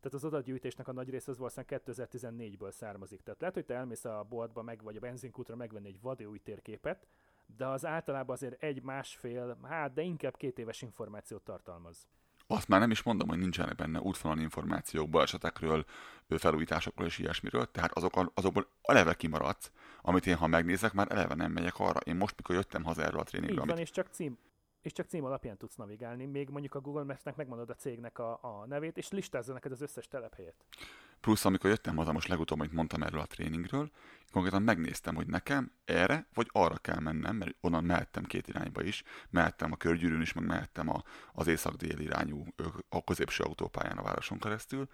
tehát az adatgyűjtésnek a nagy része az valószínűleg 2014-ből származik. Tehát lehet, hogy te elmész a boltba meg, vagy a benzinkútra megvenni egy vadi új térképet, de az általában azért egy, másfél, hát de inkább két éves információt tartalmaz. Azt már nem is mondom, hogy nincsenek benne útvonal információk, balesetekről, felújításokról és ilyesmiről, tehát azok, azokból eleve kimaradsz, amit én ha megnézek, már eleve nem megyek arra. Én most, mikor jöttem haza erről a Így tréningről, van, amit és csak cím, és csak cím alapján tudsz navigálni. Még mondjuk a Google Maps-nek megmondod a cégnek a, a nevét, és listázza neked az összes telephelyet. Plusz, amikor jöttem haza, most legutóbb, amit mondtam erről a tréningről, konkrétan megnéztem, hogy nekem erre vagy arra kell mennem, mert onnan mehettem két irányba is, mehettem a körgyűrűn is, meg mehettem a, az észak-déli irányú, a középső autópályán a városon keresztül.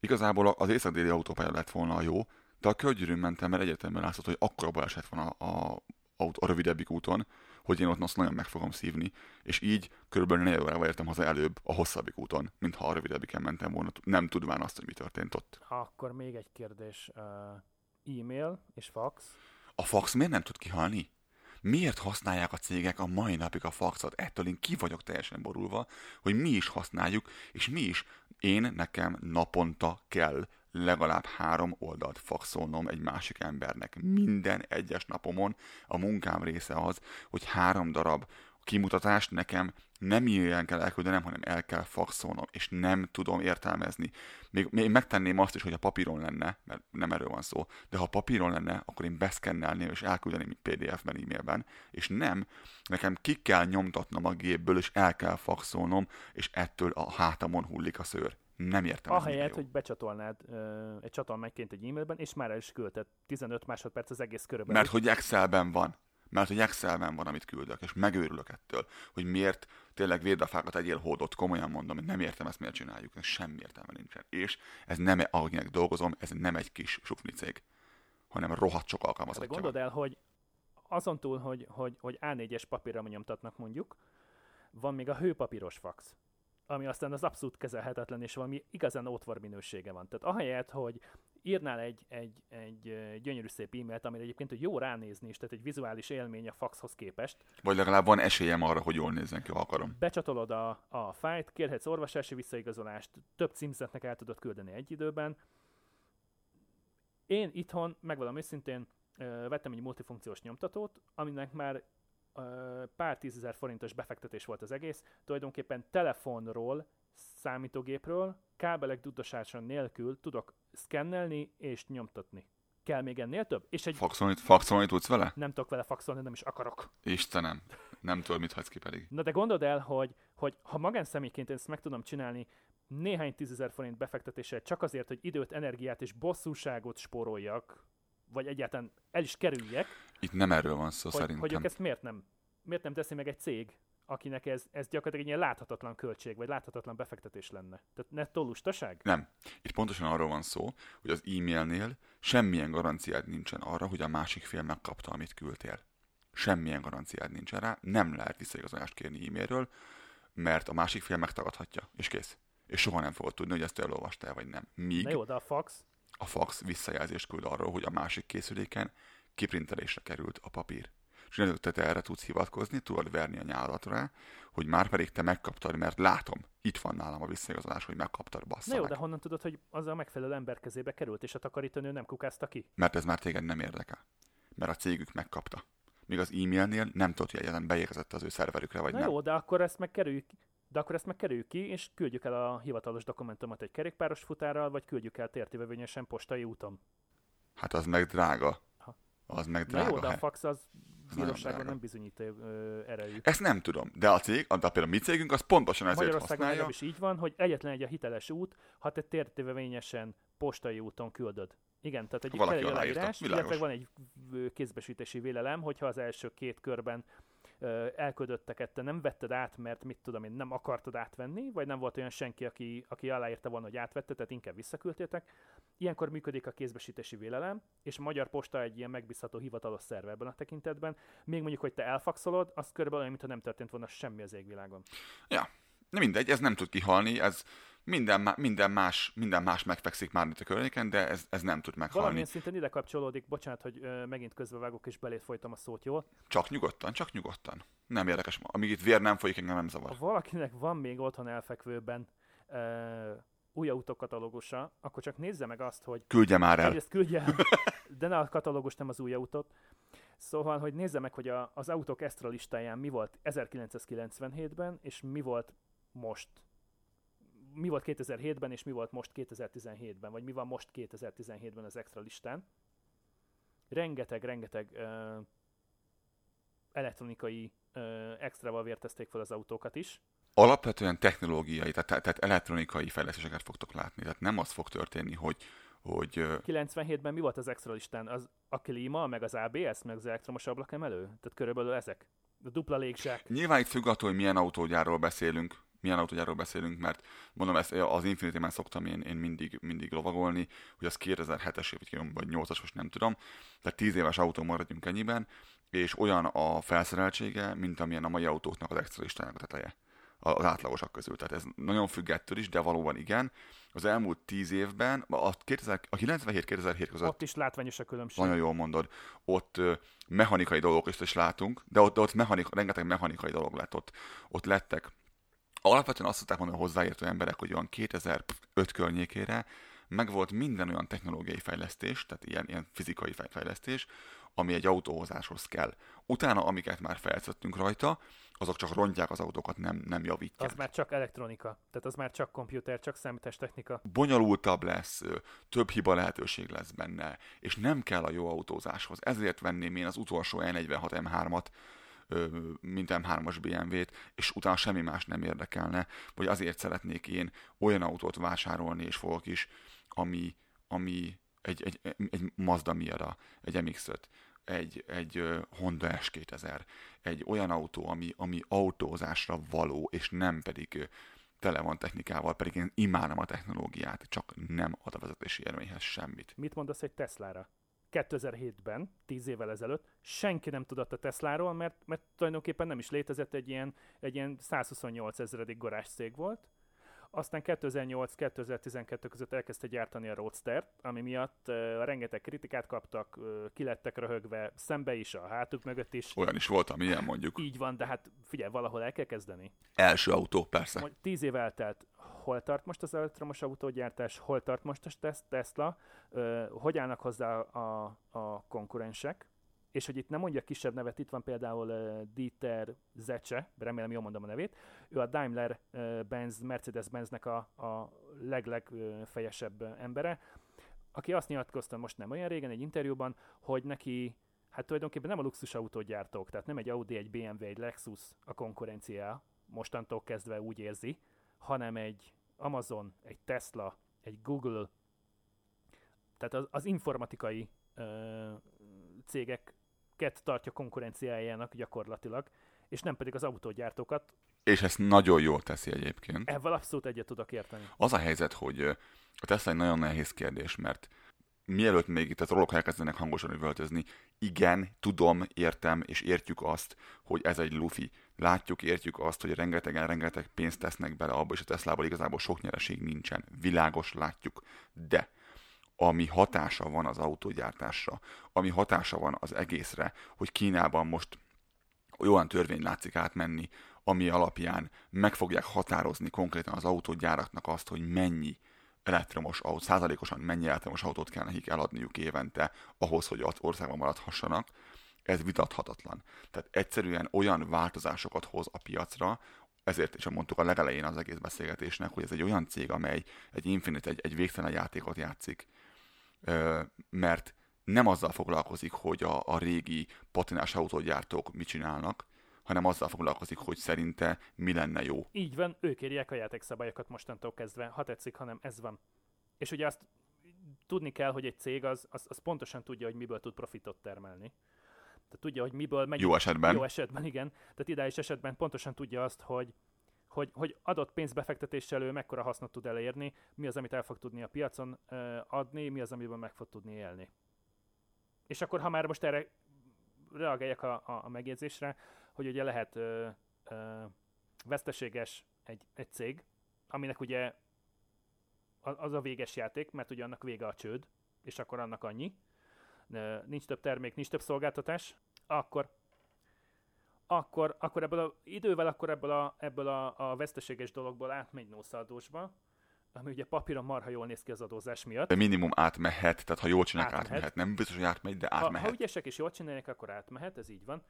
Igazából az észak-déli autópálya lett volna a jó, de a körgyűrűn mentem, mert egyetemben látszott, hogy akkora baleset van a, a, a, a rövidebbik úton, hogy én ott azt nagyon meg fogom szívni, és így körülbelül 4 órával értem haza előbb a hosszabbik úton, mint ha a rövidebbiken mentem volna, nem tudván azt, hogy mi történt ott. Akkor még egy kérdés. Uh, e-mail és fax. A fax miért nem tud kihalni? Miért használják a cégek a mai napig a faxot? Ettől én ki vagyok teljesen borulva, hogy mi is használjuk, és mi is. Én nekem naponta kell legalább három oldalt faxolnom egy másik embernek. Minden egyes napomon a munkám része az, hogy három darab kimutatást nekem nem ilyen kell elküldenem, hanem el kell faxolnom, és nem tudom értelmezni. Még, még megtenném azt is, hogy a papíron lenne, mert nem erről van szó, de ha papíron lenne, akkor én beszkennelném és elküldeném PDF-ben, e-mailben, és nem, nekem ki kell nyomtatnom a gépből, és el kell faxolnom, és ettől a hátamon hullik a szőr. Nem értem. Ahelyett, hogy becsatolnád uh, egy csatolmányként egy e-mailben, és már el is küldted 15 másodperc az egész körülbelül. Mert hogy Excelben van. Mert hogy Excelben van, amit küldök, és megőrülök ettől, hogy miért tényleg védafákat egyél hódot, komolyan mondom, hogy nem értem ezt, miért csináljuk, ez semmi értelme nincsen. És ez nem, akinek dolgozom, ez nem egy kis sufni cég, hanem rohadt sok Hát De alkalmazottja van. gondold el, hogy azon túl, hogy, hogy, hogy A4-es papírra nyomtatnak mondjuk, van még a hőpapíros fax, ami aztán az abszolút kezelhetetlen, és valami igazán ótvar minősége van. Tehát ahelyett, hogy írnál egy, egy, egy gyönyörű szép e-mailt, amire egyébként hogy jó ránézni is, tehát egy vizuális élmény a faxhoz képest, Vagy legalább van esélyem arra, hogy jól nézzen ki, ha akarom. becsatolod a, a fájt, kérhetsz orvosási visszaigazolást, több címzetnek el tudod küldeni egy időben. Én itthon, megvalom őszintén, vettem egy multifunkciós nyomtatót, aminek már pár tízezer forintos befektetés volt az egész, tulajdonképpen telefonról, számítógépről, kábelek dudosása nélkül tudok szkennelni és nyomtatni. Kell még ennél több? És egy Faxolni, faxolni tudsz vele? nem tudok vele faxolni, nem is akarok. Istenem. Nem tudod, mit hagysz ki pedig. Na de gondold el, hogy, hogy ha magánszemélyként ezt meg tudom csinálni néhány tízezer forint befektetéssel csak azért, hogy időt, energiát és bosszúságot spóroljak, vagy egyáltalán el is kerüljek, Itt nem erről van szó hogy, szerintem. hogy ők ezt miért nem, miért nem teszi meg egy cég, akinek ez, ez gyakorlatilag egy ilyen láthatatlan költség, vagy láthatatlan befektetés lenne. Tehát nettó lustaság? Nem. Itt pontosan arról van szó, hogy az e-mailnél semmilyen garanciád nincsen arra, hogy a másik fél megkapta, amit küldtél. Semmilyen garanciád nincsen rá, nem lehet visszaigazolást kérni e-mailről, mert a másik fél megtagadhatja, és kész. És soha nem fogod tudni, hogy ezt elolvastál, vagy nem. Míg Na jó, de a fax, a fax visszajelzést küld arról, hogy a másik készüléken kiprintelésre került a papír. És innentől te erre tudsz hivatkozni, tudod verni a nyálat rá, hogy már pedig te megkaptad, mert látom, itt van nálam a visszaigazolás, hogy megkaptad, bassza na jó, meg. de honnan tudod, hogy az a megfelelő ember kezébe került, és a takarítónő nem kukázta ki? Mert ez már téged nem érdekel. Mert a cégük megkapta. Míg az e-mailnél nem tudod, hogy egyáltalán beérkezett az ő szerverükre, vagy Na nem. jó, de akkor ezt megkerüljük, de akkor ezt megkerüljük ki, és küldjük el a hivatalos dokumentumot egy kerékpáros futárral, vagy küldjük el tértívövényesen postai úton. Hát az meg drága. Az meg Na drága. jó, de a fax az bíróságon nem bizonyít ö, erejű. Ezt nem tudom, de a cég, de például a mi cégünk, az pontosan ezért Magyarországon használja. legalábbis így van, hogy egyetlen egy a hiteles út, ha te tértívövényesen postai úton küldöd. Igen, tehát egy, Valaki aláírás, illetve van egy kézbesítési vélelem, hogyha az első két körben elködötteket te nem vetted át, mert mit tudom én, nem akartad átvenni, vagy nem volt olyan senki, aki, aki aláírta volna, hogy átvette, tehát inkább visszaküldtétek. Ilyenkor működik a kézbesítési vélelem, és a Magyar Posta egy ilyen megbízható hivatalos szerve ebben a tekintetben. Még mondjuk, hogy te elfaxolod, az körülbelül olyan, mintha nem történt volna semmi az égvilágon. Ja, nem mindegy, ez nem tud kihalni, ez minden, minden, más, minden más megfekszik már itt a környéken, de ez, ez nem tud meghalni. Valamilyen szinten ide kapcsolódik, bocsánat, hogy ö, megint közbevágok és belét folytam a szót jól. Csak nyugodtan, csak nyugodtan. Nem érdekes, amíg itt vér nem folyik, engem nem zavar. Ha valakinek van még otthon elfekvőben ö, új autók katalógusa, akkor csak nézze meg azt, hogy Küldje már el. Egyrészt küldje el, de ne a katalógus, nem az új autót. Szóval, hogy nézze meg, hogy a, az autók extra listáján mi volt 1997-ben, és mi volt most. Mi volt 2007-ben, és mi volt most 2017-ben, vagy mi van most 2017-ben az extra listán. Rengeteg, rengeteg uh, elektronikai uh, extrával vértezték fel az autókat is. Alapvetően technológiai, tehát, tehát elektronikai fejlesztéseket fogtok látni. Tehát nem az fog történni, hogy, hogy ö, 97-ben mi volt az extra listán? Az a klíma, meg az ABS, meg az elektromos ablakemelő? Tehát körülbelül ezek. A dupla légzsák. Nyilván itt függ attól, hogy milyen autógyárról beszélünk, milyen autógyárról beszélünk, mert mondom, ezt az infinity már szoktam én, én mindig, mindig lovagolni, hogy az 2007-es év, vagy 8-as, most nem tudom, tehát 10 éves autó maradjunk ennyiben, és olyan a felszereltsége, mint amilyen a mai autóknak az extra listájának a teteje az átlagosak közül. Tehát ez nagyon függ ettől is, de valóban igen. Az elmúlt 10 évben, a, 2000, a 97-2007 között Ott is látványos a különbség. nagyon jól mondod, ott mechanikai dolgokat is látunk, de ott, de ott mechanika, rengeteg mechanikai dolog lett ott. Ott lettek. Alapvetően azt szokták mondani a hozzáértő emberek, hogy olyan 2005 környékére megvolt minden olyan technológiai fejlesztés, tehát ilyen, ilyen fizikai fej- fejlesztés, ami egy autóhozáshoz kell. Utána, amiket már felszöttünk rajta, azok csak rontják az autókat, nem, nem javítják. Az már csak elektronika. Tehát az már csak komputer, csak számítástechnika. bonyolultabb lesz, több hiba lehetőség lesz benne, és nem kell a jó autózáshoz. Ezért venném én az utolsó E46 M3-at, ö, mint M3-as BMW-t, és utána semmi más nem érdekelne, vagy azért szeretnék én olyan autót vásárolni, és fogok is, ami, ami egy, egy, egy Mazda Miata, egy MX-5, egy, egy Honda S2000, egy olyan autó, ami, ami autózásra való, és nem pedig tele van technikával, pedig én imádom a technológiát, csak nem ad a vezetési élményhez semmit. Mit mondasz egy Teslára? 2007-ben, 10 évvel ezelőtt senki nem tudott a Tesláról, mert, mert tulajdonképpen nem is létezett egy ilyen, egy ilyen 128 ezredik garázs cég volt. Aztán 2008-2012 között elkezdte gyártani a Roadster, ami miatt uh, rengeteg kritikát kaptak, uh, kilettek röhögve, szembe is, a hátuk mögött is. Olyan is voltam, ilyen mondjuk. Így van, de hát figyelj, valahol el kell kezdeni. Első autó, persze. Mondj, tíz év eltelt, hol tart most az elektromos autógyártás, hol tart most a tes- Tesla, ö, hogy állnak hozzá a, a konkurensek, és hogy itt nem mondja kisebb nevet, itt van például uh, Dieter Zecse, remélem jól mondom a nevét, ő a Daimler uh, Benz, Mercedes-Benznek a, a leglegfejesebb uh, embere, aki azt nyilatkozta most nem olyan régen egy interjúban, hogy neki hát tulajdonképpen nem a luxusautógyártók, tehát nem egy Audi, egy BMW, egy Lexus a konkurencia, mostantól kezdve úgy érzi, hanem egy Amazon, egy Tesla, egy Google, tehát az, az informatikai ö, cégeket tartja konkurenciájának gyakorlatilag, és nem pedig az autógyártókat. És ezt nagyon jól teszi egyébként. Ezzel abszolút egyet tudok érteni. Az a helyzet, hogy a Tesla egy nagyon nehéz kérdés, mert mielőtt még itt a trollok elkezdenek hangosan üvöltözni, igen, tudom, értem, és értjük azt, hogy ez egy lufi. Látjuk, értjük azt, hogy rengetegen rengeteg pénzt tesznek bele abba, és a Teslából igazából sok nyereség nincsen. Világos, látjuk. De ami hatása van az autógyártásra, ami hatása van az egészre, hogy Kínában most olyan törvény látszik átmenni, ami alapján meg fogják határozni konkrétan az autógyáraknak azt, hogy mennyi elektromos autó, százalékosan mennyi elektromos autót kell nekik eladniuk évente ahhoz, hogy az országban maradhassanak, ez vitathatatlan. Tehát egyszerűen olyan változásokat hoz a piacra, ezért is mondtuk a legelején az egész beszélgetésnek, hogy ez egy olyan cég, amely egy Infinite, egy, egy végtelen játékot játszik, mert nem azzal foglalkozik, hogy a, a régi patinás autógyártók mit csinálnak, hanem azzal foglalkozik, hogy szerinte mi lenne jó. Így van, ők írják a játékszabályokat mostantól kezdve, ha tetszik, hanem ez van. És ugye azt tudni kell, hogy egy cég az, az, az pontosan tudja, hogy miből tud profitot termelni. Tehát tudja, hogy miből megy. Jó esetben. Jó esetben, igen. Tehát ideális esetben pontosan tudja azt, hogy, hogy, hogy adott pénzbefektetéssel ő mekkora hasznot tud elérni, mi az, amit el fog tudni a piacon adni, mi az, amiből meg fog tudni élni. És akkor, ha már most erre reagáljak a, a, a megjegyzésre, hogy ugye lehet ö, ö, veszteséges egy, egy cég, aminek ugye az a véges játék, mert ugye annak vége a csőd, és akkor annak annyi, nincs több termék, nincs több szolgáltatás, akkor akkor, akkor ebből a, idővel akkor ebből a, ebből a, a veszteséges dologból átmegy nószadósba, ami ugye papíron marha jól néz ki az adózás miatt. De minimum átmehet, tehát ha jól csinálják, átmehet. átmehet. Nem biztos, hogy átmegy, de átmehet. Ha, ha ügyesek és jól csinálják, akkor átmehet, ez így van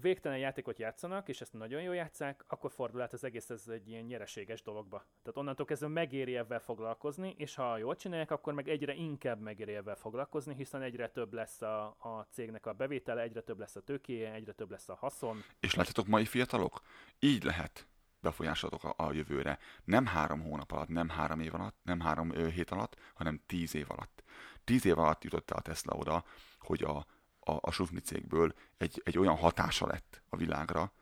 végtelen játékot játszanak, és ezt nagyon jól játszák, akkor fordul át az egész ez egy ilyen nyereséges dologba. Tehát onnantól kezdve megéri ebben foglalkozni, és ha jól csinálják, akkor meg egyre inkább megéri ebben foglalkozni, hiszen egyre több lesz a, a cégnek a bevétele, egyre több lesz a tőkéje, egyre több lesz a haszon. És látjátok mai fiatalok? Így lehet befolyásolok a, a jövőre. Nem három hónap alatt, nem három év alatt, nem három ö, hét alatt, hanem tíz év alatt. Tíz év alatt jutott el a Tesla oda, hogy a a, a sufni cégből egy, egy olyan hatása lett a világra,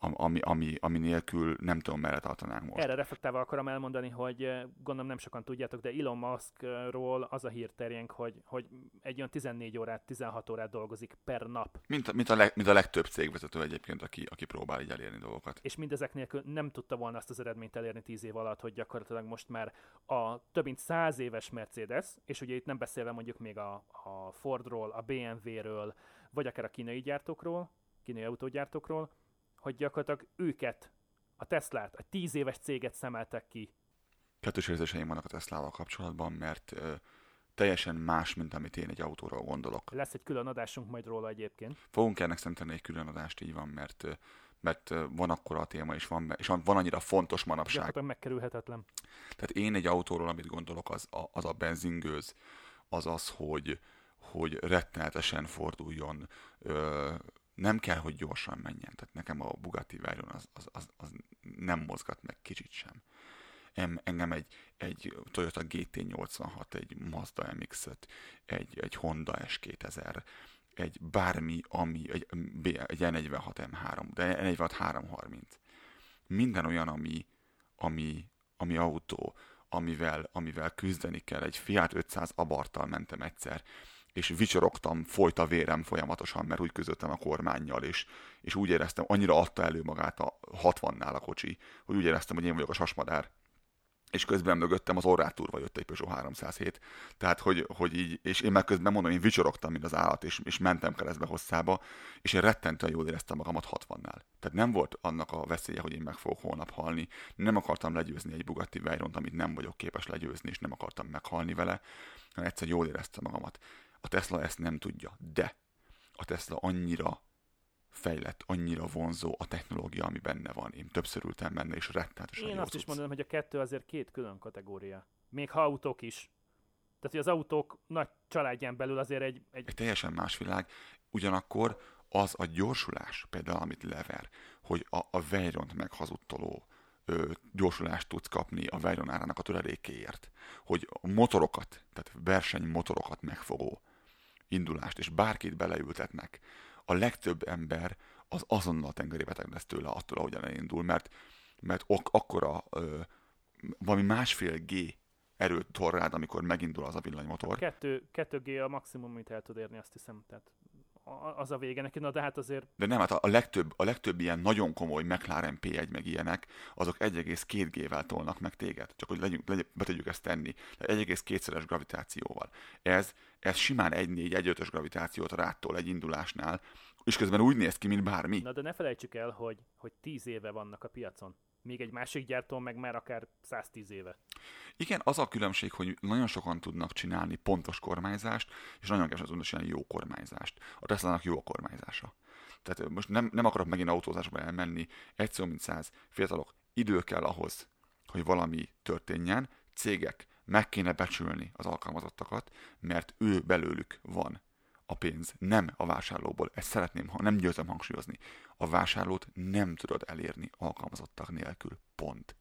ami, ami, ami nélkül nem tudom, merre tartanánk most. Erre reflektálva akarom elmondani, hogy eh, gondolom nem sokan tudjátok, de Elon Muskról az a hír terjeng, hogy, hogy egy olyan 14 órát, 16 órát dolgozik per nap. Mint, a, mint, a, leg, mint a legtöbb cégvezető egyébként, aki, aki próbál így elérni dolgokat. És mindezek nélkül nem tudta volna azt az eredményt elérni 10 év alatt, hogy gyakorlatilag most már a több mint 100 éves Mercedes, és ugye itt nem beszélve mondjuk még a, a Fordról, a BMW-ről, vagy akár a kínai gyártókról, kínai autógyártókról, gyakorlatilag őket, a Teslát, a tíz éves céget szemeltek ki. Kettős érzéseim vannak a Teslával kapcsolatban, mert ö, teljesen más, mint amit én egy autóról gondolok. Lesz egy külön adásunk majd róla egyébként. Fogunk ennek szentelni egy külön adást, így van, mert mert van akkora a téma, és van, és van annyira fontos manapság. Gyakorlatilag megkerülhetetlen. Tehát én egy autóról, amit gondolok, az a, az a benzingőz, az az, hogy, hogy rettenetesen forduljon ö, nem kell, hogy gyorsan menjen. Tehát nekem a Bugatti Veyron az, az, az, az nem mozgat meg kicsit sem. Em, engem egy, egy Toyota GT86, egy Mazda MX-5, egy, egy Honda S2000, egy bármi, ami, egy, egy E46 M3, de E46 330. Minden olyan, ami, ami, ami autó, amivel, amivel küzdeni kell. Egy Fiat 500 abarttal mentem egyszer, és vicsorogtam, folyt a vérem folyamatosan, mert úgy közöttem a kormányjal, és, és úgy éreztem, annyira adta elő magát a 60-nál a kocsi, hogy úgy éreztem, hogy én vagyok a sasmadár és közben mögöttem az orrátúrva jött egy Peugeot 307. Tehát, hogy, hogy így, és én meg közben mondom, én vicsorogtam, mint az állat, és, és mentem keresztbe hosszába, és én rettentően jól éreztem magamat 60-nál. Tehát nem volt annak a veszélye, hogy én meg fogok holnap halni. Nem akartam legyőzni egy Bugatti Veyron, amit nem vagyok képes legyőzni, és nem akartam meghalni vele, hanem egyszer jól éreztem magamat. A Tesla ezt nem tudja, de a Tesla annyira fejlett, annyira vonzó a technológia, ami benne van. Én többször ültem benne, és rettenetesen Én azt is mondanám, hogy a kettő azért két külön kategória. Még ha autók is. Tehát, hogy az autók nagy családján belül azért egy... Egy, egy teljesen más világ. Ugyanakkor az a gyorsulás, például amit lever, hogy a, a Veyront meghazudtoló ö, gyorsulást tudsz kapni a Veyron árának a töredékéért, hogy motorokat, tehát versenymotorokat megfogó indulást, és bárkit beleültetnek, a legtöbb ember az azonnal tengeri beteg lesz tőle attól, ahogyan elindul, mert, mert ok, akkora ö, valami másfél G erőt torrád, amikor megindul az a villanymotor. Kettő, kettő G a maximum, amit el tud érni, azt hiszem. Tehát az a vége neki, na de hát azért... De nem, hát a legtöbb, a legtöbb ilyen nagyon komoly McLaren P1 meg ilyenek, azok 1,2 G-vel tolnak meg téged. Csak hogy legyünk, legyünk, be tudjuk ezt tenni. 1,2-szeres gravitációval. Ez, ez simán 1,4-1,5-ös gravitációt rától egy indulásnál, és közben úgy néz ki, mint bármi. Na de ne felejtsük el, hogy, hogy 10 éve vannak a piacon még egy másik gyártó meg már akár 110 éve. Igen, az a különbség, hogy nagyon sokan tudnak csinálni pontos kormányzást, és nagyon kevesen tudnak csinálni jó kormányzást. A Tesla-nak jó a kormányzása. Tehát most nem, nem akarok megint autózásba elmenni, egy szó mint száz fiatalok, idő kell ahhoz, hogy valami történjen, cégek meg kéne becsülni az alkalmazottakat, mert ő belőlük van a pénz, nem a vásárlóból. Ezt szeretném, ha nem győzem hangsúlyozni. A vásárlót nem tudod elérni alkalmazottak nélkül. Pont.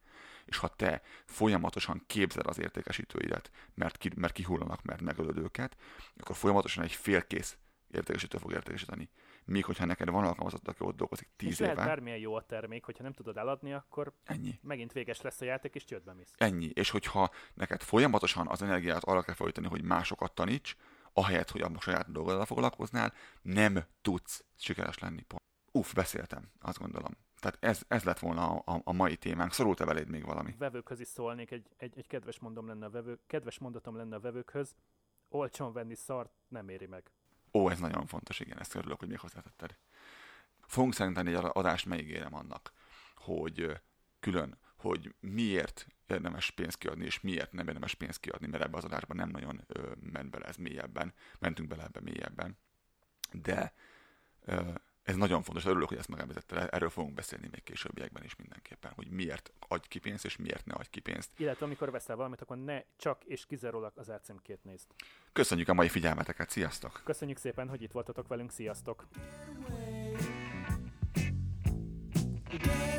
És ha te folyamatosan képzel az értékesítőidet, mert, ki, mert kihullanak, mert megölöd őket, akkor folyamatosan egy félkész értékesítő fog értékesíteni. míg hogyha neked van alkalmazott, aki ott dolgozik 10 és éve, lehet bármilyen jó a termék, hogyha nem tudod eladni, akkor ennyi. megint véges lesz a játék, és csődbe mész. Ennyi. És hogyha neked folyamatosan az energiát arra kell folytani, hogy másokat taníts, ahelyett, hogy a saját dolgoddal foglalkoznál, nem tudsz sikeres lenni. Pont. Uff, beszéltem, azt gondolom. Tehát ez, ez lett volna a, a, a mai témánk. Szorult-e beléd még valami? Vevőkhöz is szólnék, egy, egy, egy kedves, mondom lenne a vevő, kedves mondatom lenne a vevőkhöz, olcsón venni szart nem éri meg. Ó, ez nagyon fontos, igen, ezt örülök, hogy még hozzátetted. Fogunk szerintem egy adást, megígérem annak, hogy külön, hogy miért érdemes pénzt kiadni, és miért nem érdemes pénzt kiadni, mert ebbe az adásban nem nagyon ö, ment bele ez mélyebben, mentünk bele ebbe mélyebben. De ö, ez nagyon fontos, örülök, hogy ezt megemlítette, erről fogunk beszélni még későbbiekben is mindenképpen, hogy miért adj ki pénzt, és miért ne adj ki pénzt. Illetve amikor veszel valamit, akkor ne csak és kizárólag az árcímkét nézd. Köszönjük a mai figyelmeteket, sziasztok! Köszönjük szépen, hogy itt voltatok velünk, sziasztok! Get